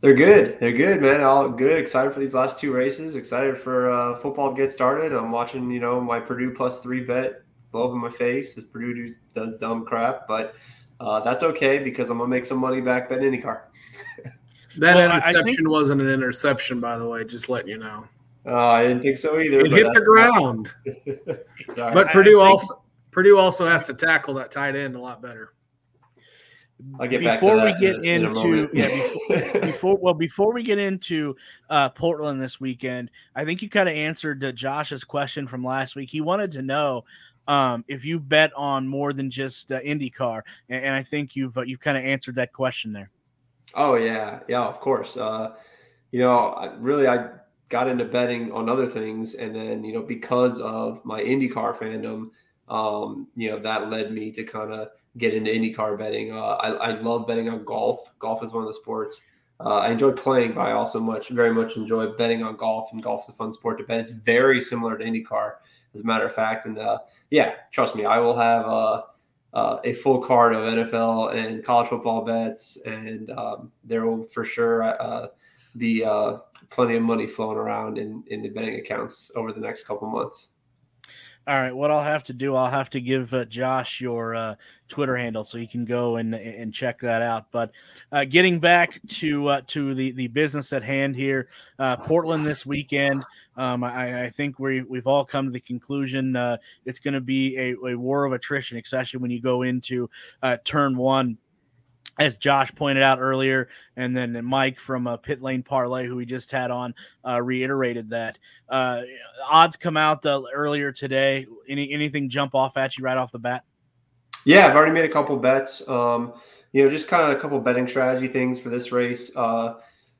They're good. They're good, man. All good. Excited for these last two races. Excited for uh, football to get started. I'm watching, you know, my Purdue plus three bet blow up in my face as Purdue does dumb crap, but uh, that's okay because I'm gonna make some money back betting IndyCar. that well, interception think... wasn't an interception, by the way. Just letting you know. Oh, I didn't think so either. It hit the ground. but Purdue also Purdue also has to tackle that tight end a lot better. I'll get before we get in into yeah before, before, well before we get into uh, Portland this weekend, I think you kind of answered uh, Josh's question from last week. He wanted to know um, if you bet on more than just uh, IndyCar, and, and I think you've uh, you've kind of answered that question there. Oh yeah, yeah, of course. Uh, you know, really, I got into betting on other things, and then you know because of my IndyCar fandom, um, you know that led me to kind of get into IndyCar betting. Uh, I, I love betting on golf. Golf is one of the sports uh, I enjoy playing, but I also much very much enjoy betting on golf. And golf's a fun sport to bet. It's very similar to IndyCar, as a matter of fact. And uh, yeah, trust me, I will have uh, uh, a full card of NFL and college football bets, and um, there will for sure be uh, plenty of money flowing around in, in the betting accounts over the next couple months. All right, what I'll have to do, I'll have to give uh, Josh your uh, Twitter handle so he can go and and check that out. But uh, getting back to uh, to the the business at hand here, uh, Portland this weekend. Um, I, I, think we we've all come to the conclusion uh, it's going to be a, a, war of attrition, especially when you go into turn one as Josh pointed out earlier, and then Mike from a Pit Lane Parley, who we just had on, uh, reiterated that uh, odds come out uh, earlier today. Any anything jump off at you right off the bat? Yeah, I've already made a couple bets. Um, you know, just kind of a couple betting strategy things for this race. Uh,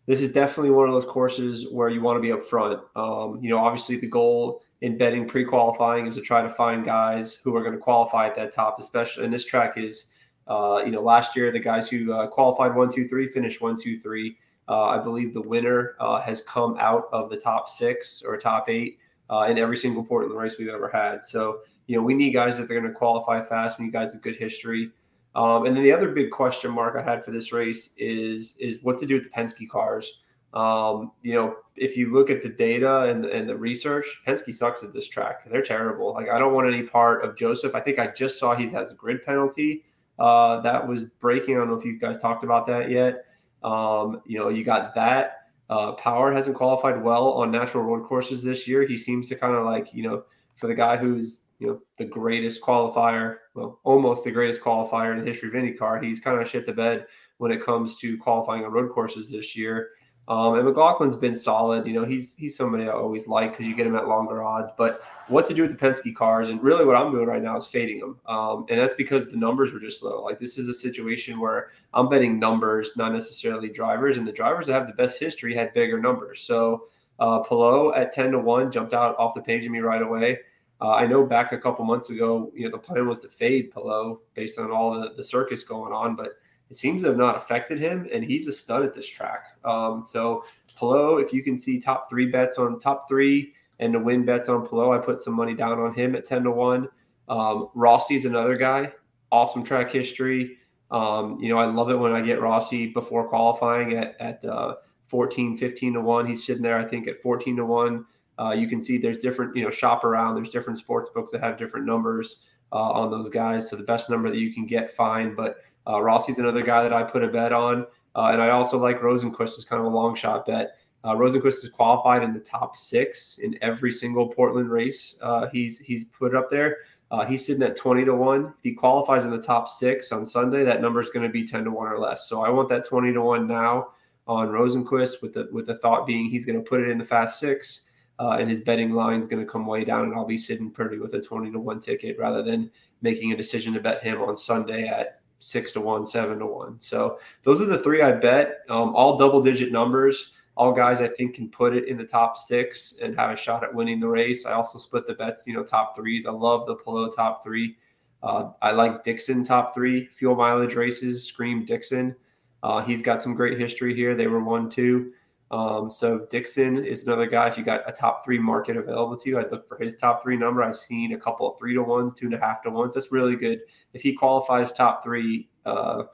this is definitely one of those courses where you want to be up front. Um, you know, obviously the goal in betting pre-qualifying is to try to find guys who are going to qualify at that top, especially. And this track is uh, you know, last year the guys who uh, qualified one, two, three finished one, two, three. Uh, I believe the winner uh, has come out of the top six or top eight uh, in every single Portland race we've ever had. So you know, we need guys that they're going to qualify fast. We need guys with good history. Um, and then the other big question mark I had for this race is is what to do with the Penske cars. Um, you know, if you look at the data and, and the research, Penske sucks at this track. They're terrible. Like I don't want any part of Josef. I think I just saw he has a grid penalty uh, that was breaking. I don't know if you guys talked about that yet. Um, you know, you got that. Uh, Power hasn't qualified well on natural road courses this year. He seems to kind of like, you know, for the guy who's, you know, the greatest qualifier, well, almost the greatest qualifier in the history of IndyCar, he's kind of shit the bed when it comes to qualifying on road courses this year. Um, and McLaughlin's been solid. You know, he's he's somebody I always like because you get him at longer odds. But what to do with the Penske cars, and really what I'm doing right now is fading them. Um, and that's because the numbers were just low. Like this is a situation where I'm betting numbers, not necessarily drivers. And the drivers that have the best history had bigger numbers. So uh, Palou at 10 to 1 jumped out off the page of me right away. Uh, I know back a couple months ago, you know, the plan was to fade Palou based on all the, the circus going on, but it seems to have not affected him, and he's a stud at this track. Um, so Palou, if you can see top three bets on top three and to win bets on Palou, I put some money down on him at 10 to 1. Um, Rossi's another guy, awesome track history. Um, you know, I love it when I get Rossi before qualifying at, at uh, 14, 15 to 1. He's sitting there, I think, at 14 to 1. Uh, you can see there's different, you know, shop around. There's different sports books that have different numbers uh, on those guys. So the best number that you can get, fine. But uh, Rossi's another guy that I put a bet on. Uh, and I also like Rosenqvist as kind of a long shot bet. Uh, Rosenqvist is qualified in the top six in every single Portland race. Uh, he's he's put up there. Uh, he's sitting at 20 to 1. If he qualifies in the top six on Sunday, that number is going to be 10 to 1 or less. So I want that 20 to 1 now on Rosenqvist with the with the thought being he's going to put it in the fast six. Uh, and his betting line is going to come way down, and I'll be sitting pretty with a 20 to 1 ticket rather than making a decision to bet him on Sunday at six to one, seven to one. So those are the three I bet. Um, all double digit numbers. All guys I think can put it in the top six and have a shot at winning the race. I also split the bets, you know, top threes. I love the Palou top three. Uh, I like Dixon top three fuel mileage races. Scream Dixon. Uh, he's got some great history here. They were one two. Um, so Dixon is another guy. If you got a top three market available to you, I'd look for his top three number. I've seen a couple of three to ones, two and a half to ones. That's really good. If he qualifies top three uh,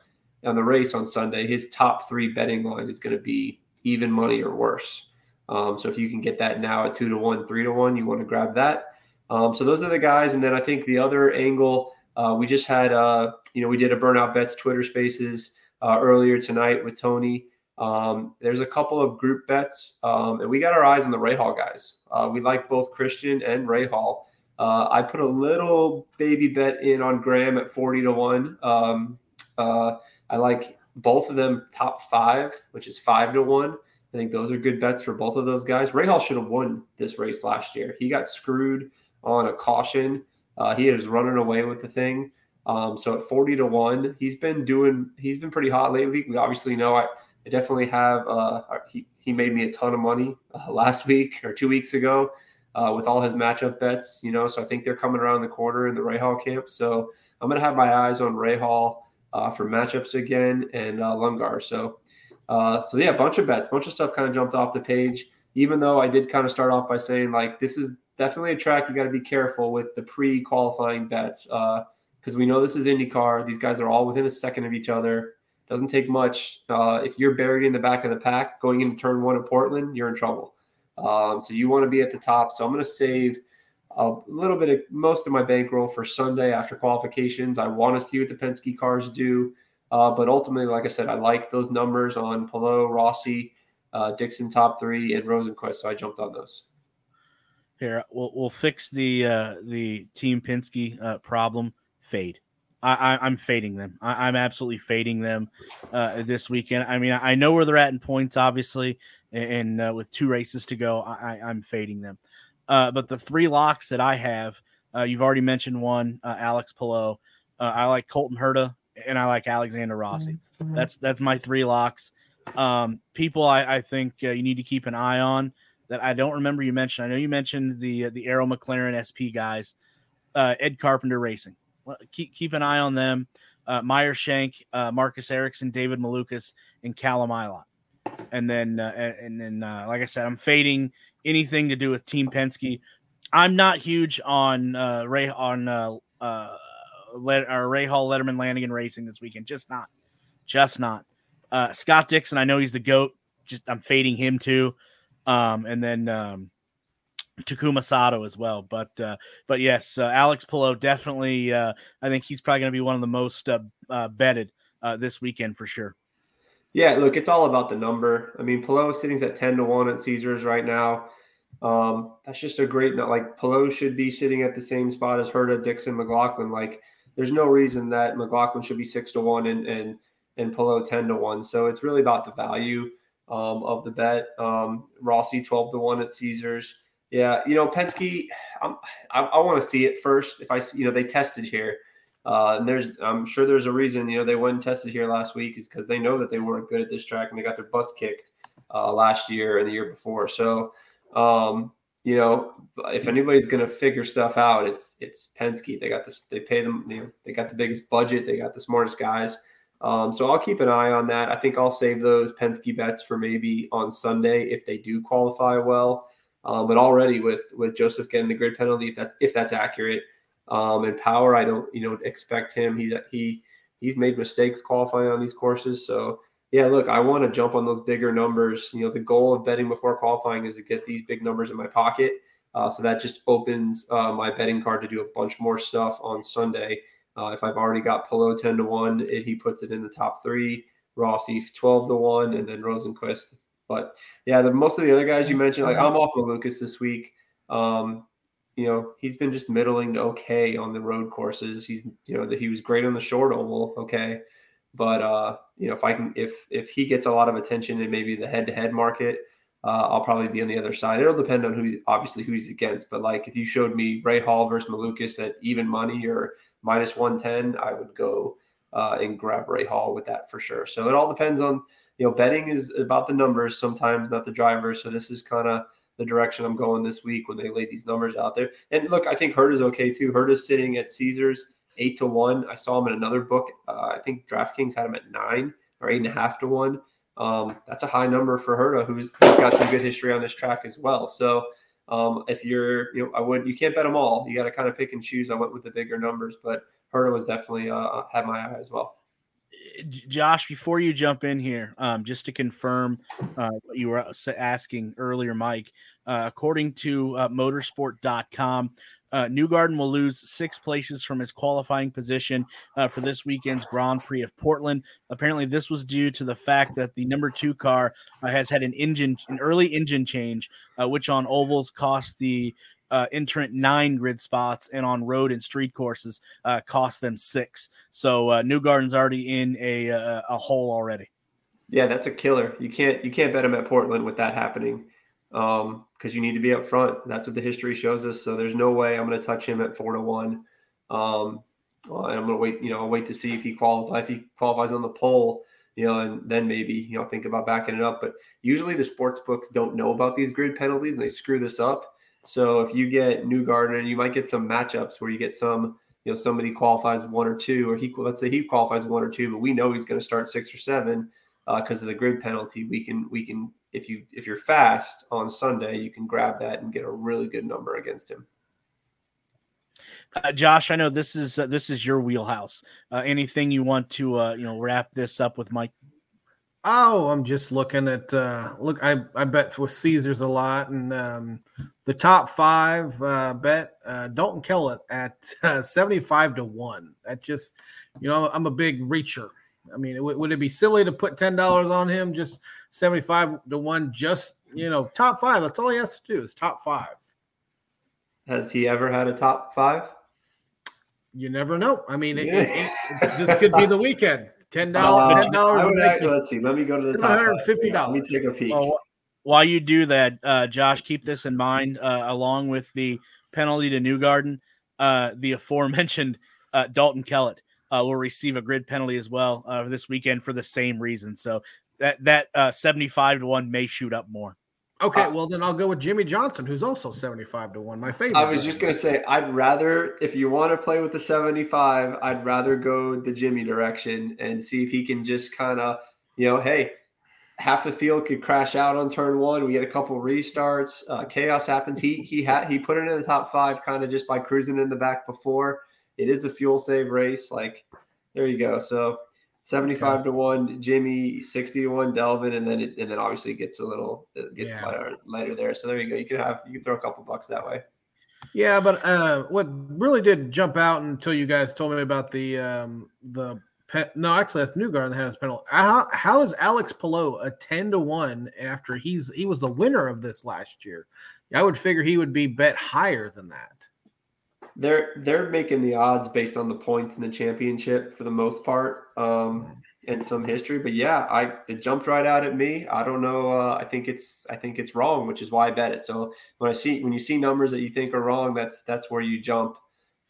on the race on Sunday, his top three betting line is going to be even money or worse. Um, so if you can get that now at two to one, three to one, you want to grab that. Um, so those are the guys. And then I think the other angle, uh, we just had, uh, you know, we did a burnout bets Twitter spaces uh, earlier tonight with Tony. Um, there's a couple of group bets, um, and we got our eyes on the Rahal guys. Uh, we like both Christian and Rahal. Uh, I put a little baby bet in on Graham at 40 to 1. Um, uh, I like both of them top five, which is 5 to 1. I think those are good bets for both of those guys. Rahal should have won this race last year. He got screwed on a caution. Uh, he is running away with the thing. Um, so at 40 to 1, he's been doing, he's been pretty hot lately. We obviously know I, I definitely have. Uh, he he made me a ton of money uh, last week or two weeks ago uh, with all his matchup bets. You know, so I think they're coming around the corner in the Rahal camp. So I'm gonna have my eyes on Rahal uh, for matchups again and uh, Lundgaard. So uh, so yeah, a bunch of bets, bunch of stuff kind of jumped off the page. Even though I did kind of start off by saying like this is definitely a track you got to be careful with the pre-qualifying bets because we know this is IndyCar. These guys are all within a second of each other. Doesn't take much. Uh, if you're buried in the back of the pack going into turn one in Portland, you're in trouble. Um, so you want to be at the top. So I'm going to save a little bit of most of my bankroll for Sunday after qualifications. I want to see what the Penske cars do. Uh, but ultimately, like I said, I like those numbers on Palou, Rossi, uh, Dixon top three, and Rosenqvist. So I jumped on those. Here, we'll, we'll fix the uh, the Team Penske uh, problem. Fade. I, am fading them. I, am absolutely fading them uh, this weekend. I mean, I know where they're at in points, obviously, and, uh, with two races to go, I, am fading them. Uh, but the three locks that I have, uh, you've already mentioned one, uh, Alex Palou. Uh, I like Colton Herta, and I like Alexander Rossi. Mm-hmm. That's that's my three locks. Um, people, I, I think you need to keep an eye on that. I don't remember you mentioned. I know you mentioned the the Arrow McLaren SP guys, Ed Carpenter Racing keep keep an eye on them. Uh, Meyer Shank, uh, Marcus Ericsson, David Malukas, and Callum Ilott. And then, uh, and then, uh, like I said, I'm fading anything to do with Team Penske. I'm not huge on uh, Ray on uh, uh, Let, or Rahal Letterman Lanigan Racing this weekend. Just not, just not. Uh, Scott Dixon, I know he's the goat. Just I'm fading him too. Um, and then um, Takuma Sato as well. But uh, but yes, uh, Alex Palou definitely. Uh, I think he's probably going to be one of the most uh, uh, betted uh, this weekend for sure. Yeah, look, it's all about the number. I mean, Palou sitting at 10 to 1 at Caesars right now. Um, that's just a great note. Like, Palou should be sitting at the same spot as Herta, Dixon, McLaughlin. Like, there's no reason that McLaughlin should be 6 to 1 and, and, and Palou 10 to 1. So it's really about the value um, of the bet. Um, Rossi 12 to 1 at Caesars. Yeah, you know, Penske, I'm, I, I want to see it first. If I see, you know, they tested here. Uh, and there's, I'm sure there's a reason, you know, they went and tested here last week is because they know that they weren't good at this track and they got their butts kicked uh, last year and the year before. So, um, you know, if anybody's going to figure stuff out, it's it's Penske. They got this. They pay them. You know, they got the biggest budget. They got the smartest guys. Um, so I'll keep an eye on that. I think I'll save those Penske bets for maybe on Sunday if they do qualify well. Um, but already with with Josef getting the grid penalty, if that's if that's accurate, um, and Power, I don't you know expect him. He's he he's made mistakes qualifying on these courses. So yeah, look, I want to jump on those bigger numbers. You know, the goal of betting before qualifying is to get these big numbers in my pocket. Uh, so that just opens uh, my betting card to do a bunch more stuff on Sunday. Uh, if I've already got Palou 10 to 1, it, he puts it in the top three. Rossi 12 to 1, and then Rosenqvist. But yeah, the most of the other guys you mentioned, like I'm off of Lucas this week. Um, you know, he's been just middling to okay on the road courses. He's, you know, that he was great on the short oval, okay. But uh, you know, if I can, if if he gets a lot of attention in maybe the head-to-head market, uh, I'll probably be on the other side. It'll depend on who, obviously, who he's against. But like, if you showed me Rahal versus Malukas at even money or minus one ten, I would go uh, and grab Rahal with that for sure. So it all depends on, you know, betting is about the numbers sometimes, not the drivers. So this is kind of the direction I'm going this week when they lay these numbers out there. And look, I think Herta is okay too. Herta is sitting at Caesars eight to one. I saw him in another book. Uh, I think DraftKings had him at nine or eight and a half to one. Um, that's a high number for Herta, who's, who's got some good history on this track as well. So um, if you're, you know, I would, you can't bet them all. You got to kind of pick and choose. I went with the bigger numbers, but Herta was definitely uh, had my eye as well. Josh, before you jump in here, um, just to confirm uh, what you were asking earlier, Mike, uh, according to uh, motorsport.com, uh, Newgarden will lose six places from his qualifying position uh, for this weekend's Grand Prix of Portland. Apparently, this was due to the fact that the number two car uh, has had an engine, an early engine change, uh, which on ovals cost the uh, entrant nine grid spots, and on road and street courses uh, cost them six. So uh, Newgarden's already in a, a a hole already. Yeah, that's a killer. You can't you can't bet him at Portland with that happening um, because you need to be up front. That's what the history shows us. So there's no way I'm going to touch him at four to one. Um, well, I'm going to wait. You know, I'll wait to see if he qualifies. If he qualifies on the pole, you know, and then maybe you know think about backing it up. But usually the sports books don't know about these grid penalties and they screw this up. So if you get Newgarden, you might get some matchups where you get some, you know, somebody qualifies one or two, or he let's say he qualifies one or two, but we know he's going to start six or seven because uh, of the grid penalty. We can we can if you if you're fast on Sunday, you can grab that and get a really good number against him. Uh, Josh, I know this is uh, this is your wheelhouse. Uh, anything you want to uh, you know wrap this up with, Mike? Oh, I'm just looking at uh look I I bet with Caesars a lot and um the top 5 uh bet uh Dalton Kellett at uh, 75 to 1. That just you know, I'm a big reacher. I mean, it, would it be silly to put $10 on him just 75 to 1 just, you know, top 5. That's all he has to do is top 5. Has he ever had a top 5? You never know. I mean, it, it, this could be the weekend. Ten dollars. Uh, Ten dollars. Let's see. Let me go to the top. One hundred fifty dollars. Let me take a peek. Well, while you do that, uh, Josh, keep this in mind. Uh, along with the penalty to Newgarden, uh, the aforementioned uh, Dalton Kellett uh, will receive a grid penalty as well this weekend for the same reason. So that that seventy-five to one may shoot up more. Okay, uh, well then I'll go with Jimmie Johnson, who's also seventy-five to one. My favorite. I was just gonna say I'd rather, if you want to play with the seventy-five, I'd rather go the Jimmie direction and see if he can just kind of, you know, hey, half the field could crash out on turn one. We get a couple restarts. Uh, chaos happens. He he had he put it in the top five kind of just by cruising in the back before. It is a fuel save race. Like there you go. So 75 to 1 Jimmie, 60 to 1 Devlin, and then it, and then obviously it gets a little it gets yeah. lighter, lighter there. So there you go. You could have you can throw a couple bucks that way. Yeah, but uh, what really did jump out until you guys told me about the um, the Pe- no, actually, that's Newgarden that has penalty. How, how is Alex Palou a ten to one after he's he was the winner of this last year? I would figure he would be bet higher than that. They're they're making the odds based on the points in the championship for the most part, um, and some history. But yeah, I it jumped right out at me. I don't know. Uh, I think it's I think it's wrong, which is why I bet it. So when I see when you see numbers that you think are wrong, that's that's where you jump,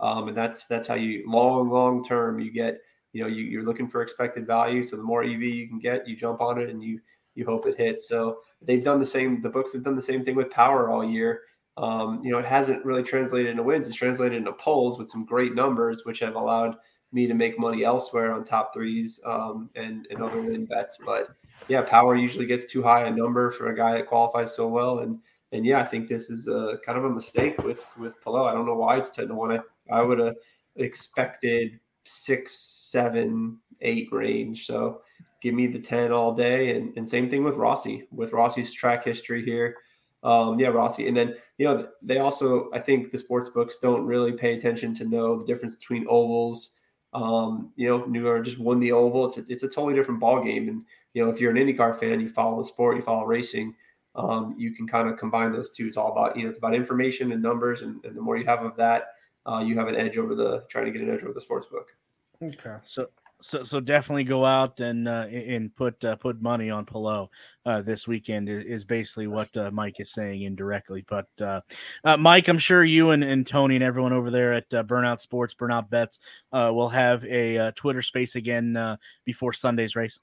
um, and that's that's how you long long term you get. You know, you, you're looking for expected value. So the more EV you can get, you jump on it and you you hope it hits. So they've done the same. The books have done the same thing with power all year. Um, you know, it hasn't really translated into wins. It's translated into poles with some great numbers, which have allowed me to make money elsewhere on top threes um, and, and other win bets. But yeah, power usually gets too high a number for a guy that qualifies so well. And and yeah, I think this is a kind of a mistake with with Palou. I don't know why it's ten to one. I, I would have expected six, seven, eight range. So give me the 10 all day. And, and same thing with Rossi, with Rossi's track history here. Um, yeah, Rossi. And then, you know, they also, I think the sports books don't really pay attention to know the difference between ovals. Um, you know, New York just won the oval. It's a, it's a totally different ball game. And, you know, if you're an IndyCar fan, you follow the sport, you follow racing, um, you can kind of combine those two. It's all about, you know, it's about information and numbers. And, and the more you have of that, uh, you have an edge over the trying to get an edge over the sports book. Okay. So so so definitely go out and uh, and put uh, put money on Palou uh, this weekend is basically what uh, Mike is saying indirectly. But uh, uh, Mike, I'm sure you and, and Tony and everyone over there at Burnout Sports, Burnout Bets, will have a Twitter space again before Sunday's race.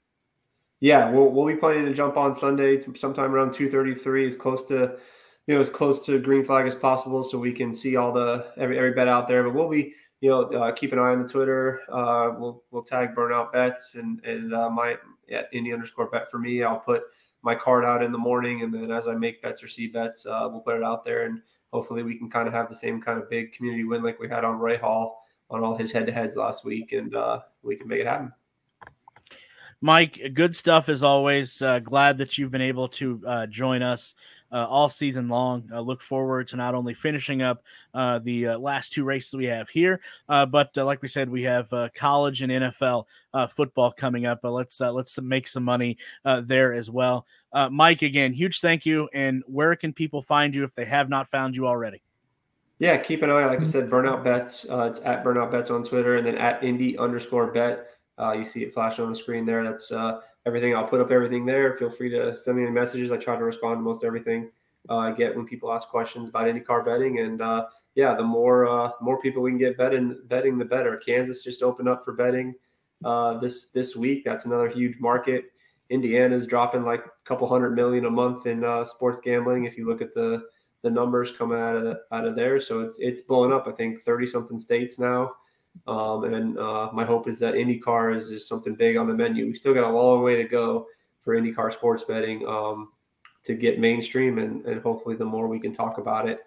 Yeah, we'll we'll be planning to jump on Sunday sometime around two thirty three, as close to you know as close to green flag as possible, so we can see all the every every bet out there. But we'll be you know, uh, keep an eye on the Twitter. Uh, we'll we'll tag burnout bets and and uh, my yeah, Indy underscore bet for me. I'll put my card out in the morning, and then as I make bets or see bets, uh, we'll put it out there, and hopefully we can kind of have the same kind of big community win like we had on Rahal on all his head to heads last week, and uh, we can make it happen. Mike, good stuff as always. Uh, glad that you've been able to join us uh, all season long. look forward to not only finishing up uh, the uh, last two races we have here, uh, but like we said, we have college and NFL football coming up. let's let's make some money there as well. Mike, again, huge thank you. And where can people find you if they have not found you already? Yeah, keep an eye. Like I said, Burnout Bets. it's at Burnout Bets on Twitter, and then at Indy underscore Bet. Uh, you see it flashing on the screen there. That's uh, everything. I'll put up everything there. Feel free to send me any messages. I try to respond to most everything uh, I get when people ask questions about IndyCar betting. And uh, yeah, the more uh, more people we can get betting, betting, the better. Kansas just opened up for betting this this week. That's another huge market. Indiana's dropping like a couple hundred million a month in sports gambling. If you look at the the numbers coming out of out of there, so it's it's blowing up. I think thirty something states now. Um, and uh, my hope is that IndyCar is just something big on the menu. We still got a long way to go for IndyCar sports betting um, to get mainstream, and, and hopefully, the more we can talk about it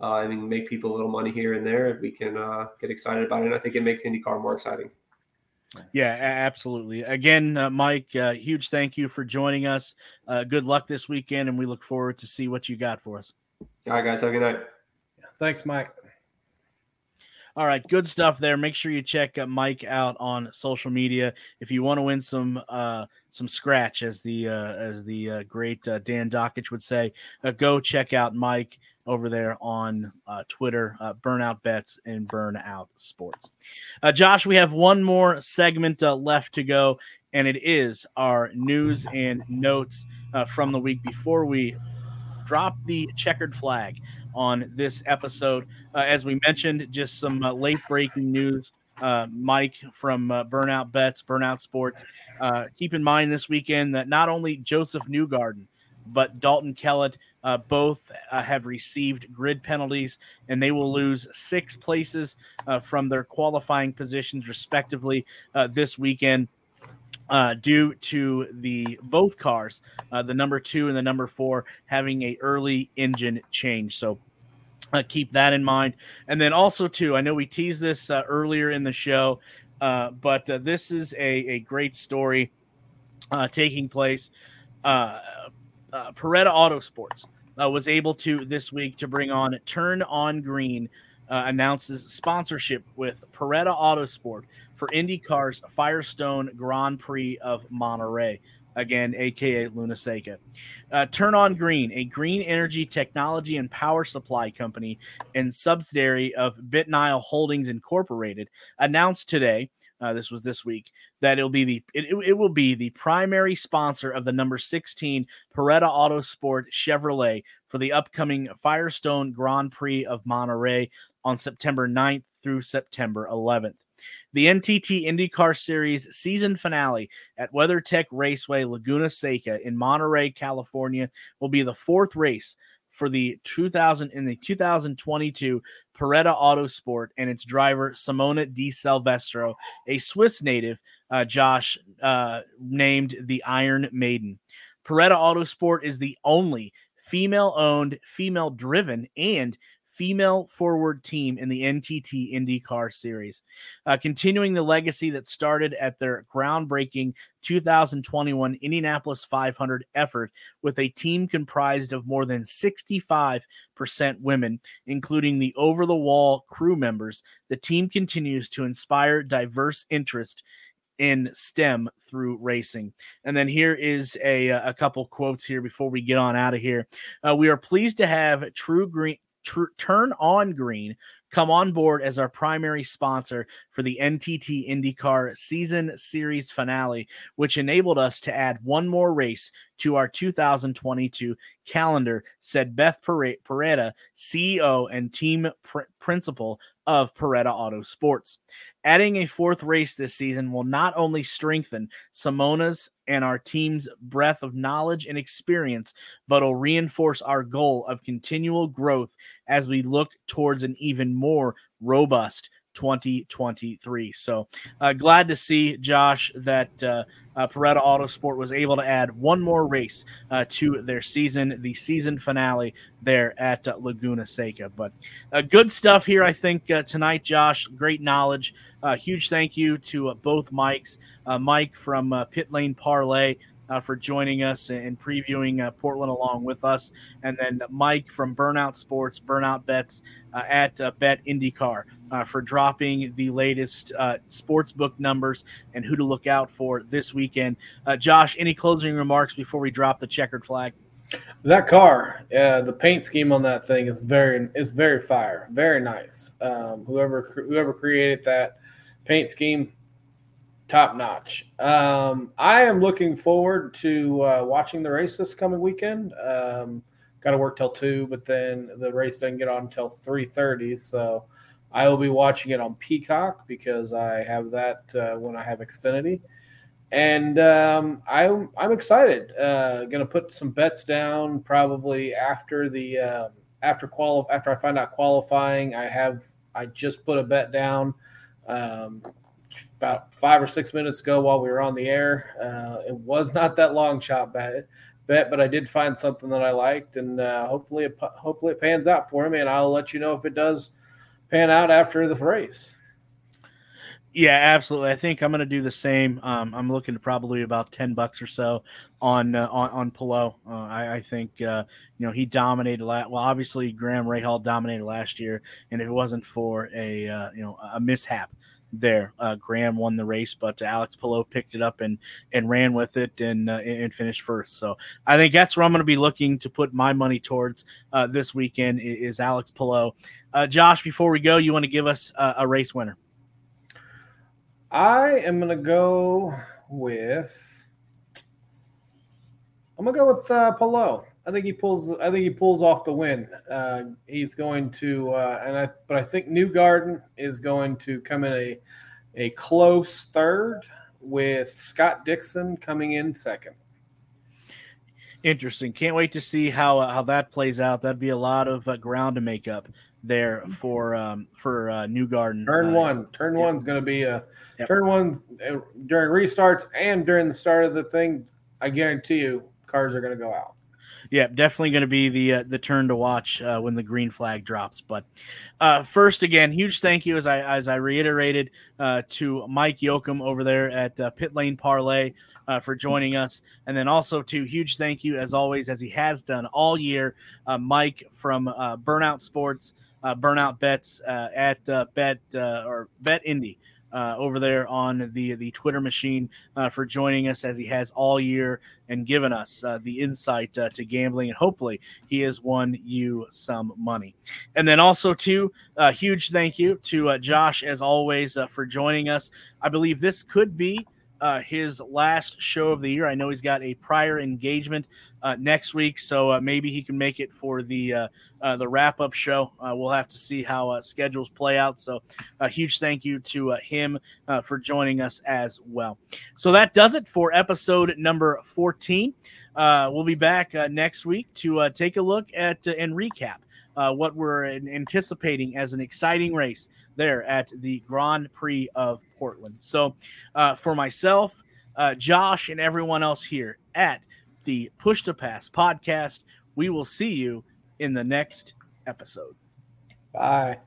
uh, and make people a little money here and there, we can uh, get excited about it. And I think it makes IndyCar more exciting. Yeah, absolutely. Again, uh, Mike, uh, huge thank you for joining us. Uh, good luck this weekend, and we look forward to see what you got for us. All right, guys. Have a good night. Thanks, Mike. All right, good stuff there. Make sure you check uh, Mike out on social media if you want to win some uh, some scratch, as the uh, as the uh, great uh, Dan Dakich would say. Uh, go check out Mike over there on Twitter, Burnout Bets and Burnout Sports. Josh, we have one more segment left to go, and it is our news and notes from the week before we drop the checkered flag on this episode. Uh, as we mentioned, just some uh, late breaking news. Uh, Mike from uh, Burnout Bets, Burnout Sports. Uh, keep in mind this weekend that not only Josef Newgarden, but Dalton Kellett uh, both have received grid penalties, and they will lose six places from their qualifying positions, respectively, this weekend uh, due to the both cars, uh, the number two and the number four, having a early engine change. So uh, keep that in mind. And then also too, I know we teased this uh, earlier in the show, uh, but uh, this is a, a great story uh, taking place. Uh, Paretta Autosports was able to this week to bring on Turn on Green uh, announces sponsorship with Paretta Autosport for IndyCar's Firestone Grand Prix of Monterey. Again, aka Luna Seca. Uh, Turn On Green, a green energy technology and power supply company and subsidiary of BitNile Holdings Incorporated, announced today uh, this was this week that it'll be the it, it, will be the primary sponsor of the number 16 Paretta Autosport Chevrolet for the upcoming Firestone Grand Prix of Monterey on September 9th through September 11th. The NTT IndyCar Series season finale at WeatherTech Raceway Laguna Seca in Monterey, California will be the fourth race for the 2000 in the 2022 Paretta Autosport and its driver Simona de Silvestro, a Swiss native, uh, Josh uh, named the Iron Maiden. Paretta Autosport is the only female-owned, female-driven, and female forward team in the NTT IndyCar Series, uh, continuing the legacy that started at their groundbreaking 2021 Indianapolis 500 effort with a team comprised of more than 65% women, including the over the wall crew members. The team continues to inspire diverse interest in STEM through racing. And then here is a, a couple quotes here before we get on out of here. Uh, we are pleased to have True Green tr- Turn On Green come on board as our primary sponsor for the NTT IndyCar season series finale, which enabled us to add one more race to our 2022 calendar, said Beth Paretta, CEO and team pr- principal of Paretta Auto Sports. Adding a fourth race this season will not only strengthen Simona's and our team's breadth of knowledge and experience, but will reinforce our goal of continual growth as we look towards an even more robust 2023. So uh, glad to see, Josh, that uh, uh, Paretta Autosport was able to add one more race uh, to their season, the season finale there at uh, Laguna Seca. But uh, good stuff here, I think, uh, tonight, Josh. Great knowledge. Huge thank you to both Mikes, Mike from Pit Lane Parley uh, for joining us and previewing uh, Portland along with us. And then Mike from Burnout Sports, Burnout Bets uh, at uh, Bet IndyCar uh, for dropping the latest uh, sports book numbers and who to look out for this weekend. Josh, any closing remarks before we drop the checkered flag? That car, the paint scheme on that thing is very, it's very fire, very nice. Um, whoever whoever created that paint scheme, top notch. Um, I am looking forward to uh, watching the race this coming weekend. Um, Got to work till two, but then the race doesn't get on until three thirty. So I will be watching it on Peacock because I have that uh, when I have Xfinity, and um, I'm I'm excited. Uh, going to put some bets down probably after the uh, after quali- after I find out qualifying. I have I just put a bet down. Um, about five or six minutes ago while we were on the air. Uh, it was not that long shot bet, bet, but I did find something that I liked, and uh, hopefully, it, hopefully it pans out for me. And I'll let you know if it does pan out after the race. Yeah, absolutely. I think I'm going to do the same. Um, I'm looking to probably about ten bucks or so on uh, on on Palou. Uh, I, I, think uh, you know he dominated. La- well, obviously Graham Rahal dominated last year, and if it wasn't for a uh, you know a mishap there. Uh, Graham won the race, but Alex Palou picked it up and and ran with it and uh, and finished first. So I think that's where I'm going to be looking to put my money towards uh, this weekend is, Alex Palou. Uh, Josh, before we go, you want to give us a race winner? I am going to go with. I'm gonna go with uh, Palou. I think he pulls. I think he pulls off the win. Uh, he's going to, uh, and I. But I think Newgarden is going to come in a a close third with Scott Dixon coming in second. Interesting. Can't wait to see how uh, how that plays out. That'd be a lot of uh, ground to make up there for um, for uh, Newgarden. Turn uh, one. Turn yeah. one's going to be a yep. turn one's uh, during restarts and during the start of the thing. I guarantee you, cars are going to go out yeah, definitely going to be the uh, the turn to watch uh, when the green flag drops. But uh, first, again, huge thank you as I as I reiterated uh, to Mike Joachim over there at uh, Pit Lane Parley uh, for joining us, and then also to huge thank you as always as he has done all year, Mike from Burnout Sports. Burnout Bets at Bet or Bet Indy. Uh, over there on the the Twitter machine uh, for joining us as he has all year and given us uh, the insight uh, to gambling and hopefully he has won you some money. And then also too, a huge thank you to uh, Josh as always uh, for joining us. I believe this could be uh, his last show of the year. I know he's got a prior engagement uh, next week, so uh, maybe he can make it for the uh, uh, the wrap up show. Uh, we'll have to see how uh, schedules play out. So, a huge thank you to him for joining us as well. So that does it for episode number fourteen. Uh, we'll be back uh, next week to uh, take a look at and recap uh, what we're anticipating as an exciting race there at the Grand Prix of Portland. So, uh, for myself, uh, Josh, and everyone else here at the Push to Pass podcast, we will see you in the next episode. Bye.